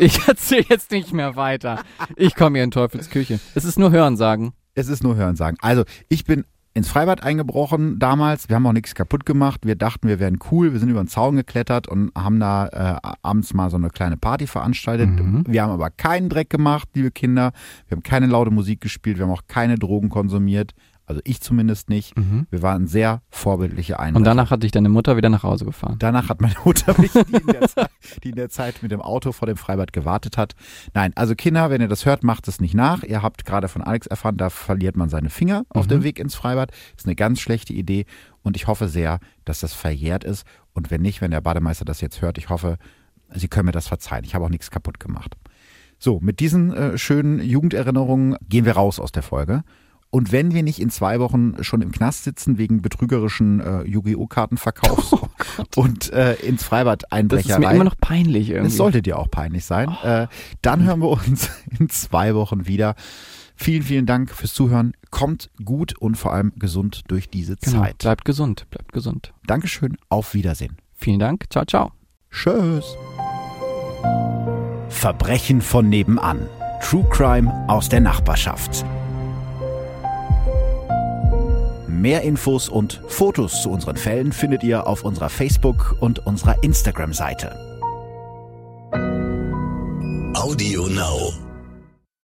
Ich erzähle jetzt nicht mehr weiter. Ich komme hier in Teufels Küche. Es ist nur Hörensagen. Es ist nur Hören sagen. Also, ich bin ins Freibad eingebrochen damals. Wir haben auch nichts kaputt gemacht. Wir dachten, wir wären cool. Wir sind über den Zaun geklettert und haben da äh, abends mal so eine kleine Party veranstaltet. Mhm. Wir haben aber keinen Dreck gemacht, liebe Kinder. Wir haben keine laute Musik gespielt. Wir haben auch keine Drogen konsumiert. Also ich zumindest nicht. Wir waren sehr vorbildliche Einbrecher. Und danach hat dich deine Mutter wieder nach Hause gefahren. Danach hat meine Mutter mich, die in, der Zeit, die in der Zeit mit dem Auto vor dem Freibad gewartet hat. Nein, also Kinder, wenn ihr das hört, macht es nicht nach. Ihr habt gerade von Alex erfahren, da verliert man seine Finger auf dem Weg ins Freibad. ist eine ganz schlechte Idee und ich hoffe sehr, dass das verjährt ist. Und wenn nicht, wenn der Bademeister das jetzt hört, ich hoffe, Sie können mir das verzeihen. Ich habe auch nichts kaputt gemacht. So, mit diesen äh, schönen Jugenderinnerungen gehen wir raus aus der Folge. Und wenn wir nicht in zwei Wochen schon im Knast sitzen wegen betrügerischen äh, Yu-Gi-Oh! Kartenverkaufs und äh, ins Freibad Das ist mir immer noch peinlich irgendwie. Das sollte dir auch peinlich sein. Äh, dann hören wir uns in zwei Wochen wieder. Vielen, vielen Dank fürs Zuhören. Kommt gut und vor allem gesund durch diese genau. Zeit. Bleibt gesund, bleibt gesund. Dankeschön. Auf Wiedersehen. Vielen Dank. Ciao, ciao. Tschüss. Verbrechen von nebenan. True Crime aus der Nachbarschaft. Mehr Infos und Fotos zu unseren Fällen findet ihr auf unserer Facebook- und unserer Instagram-Seite. Audio Now.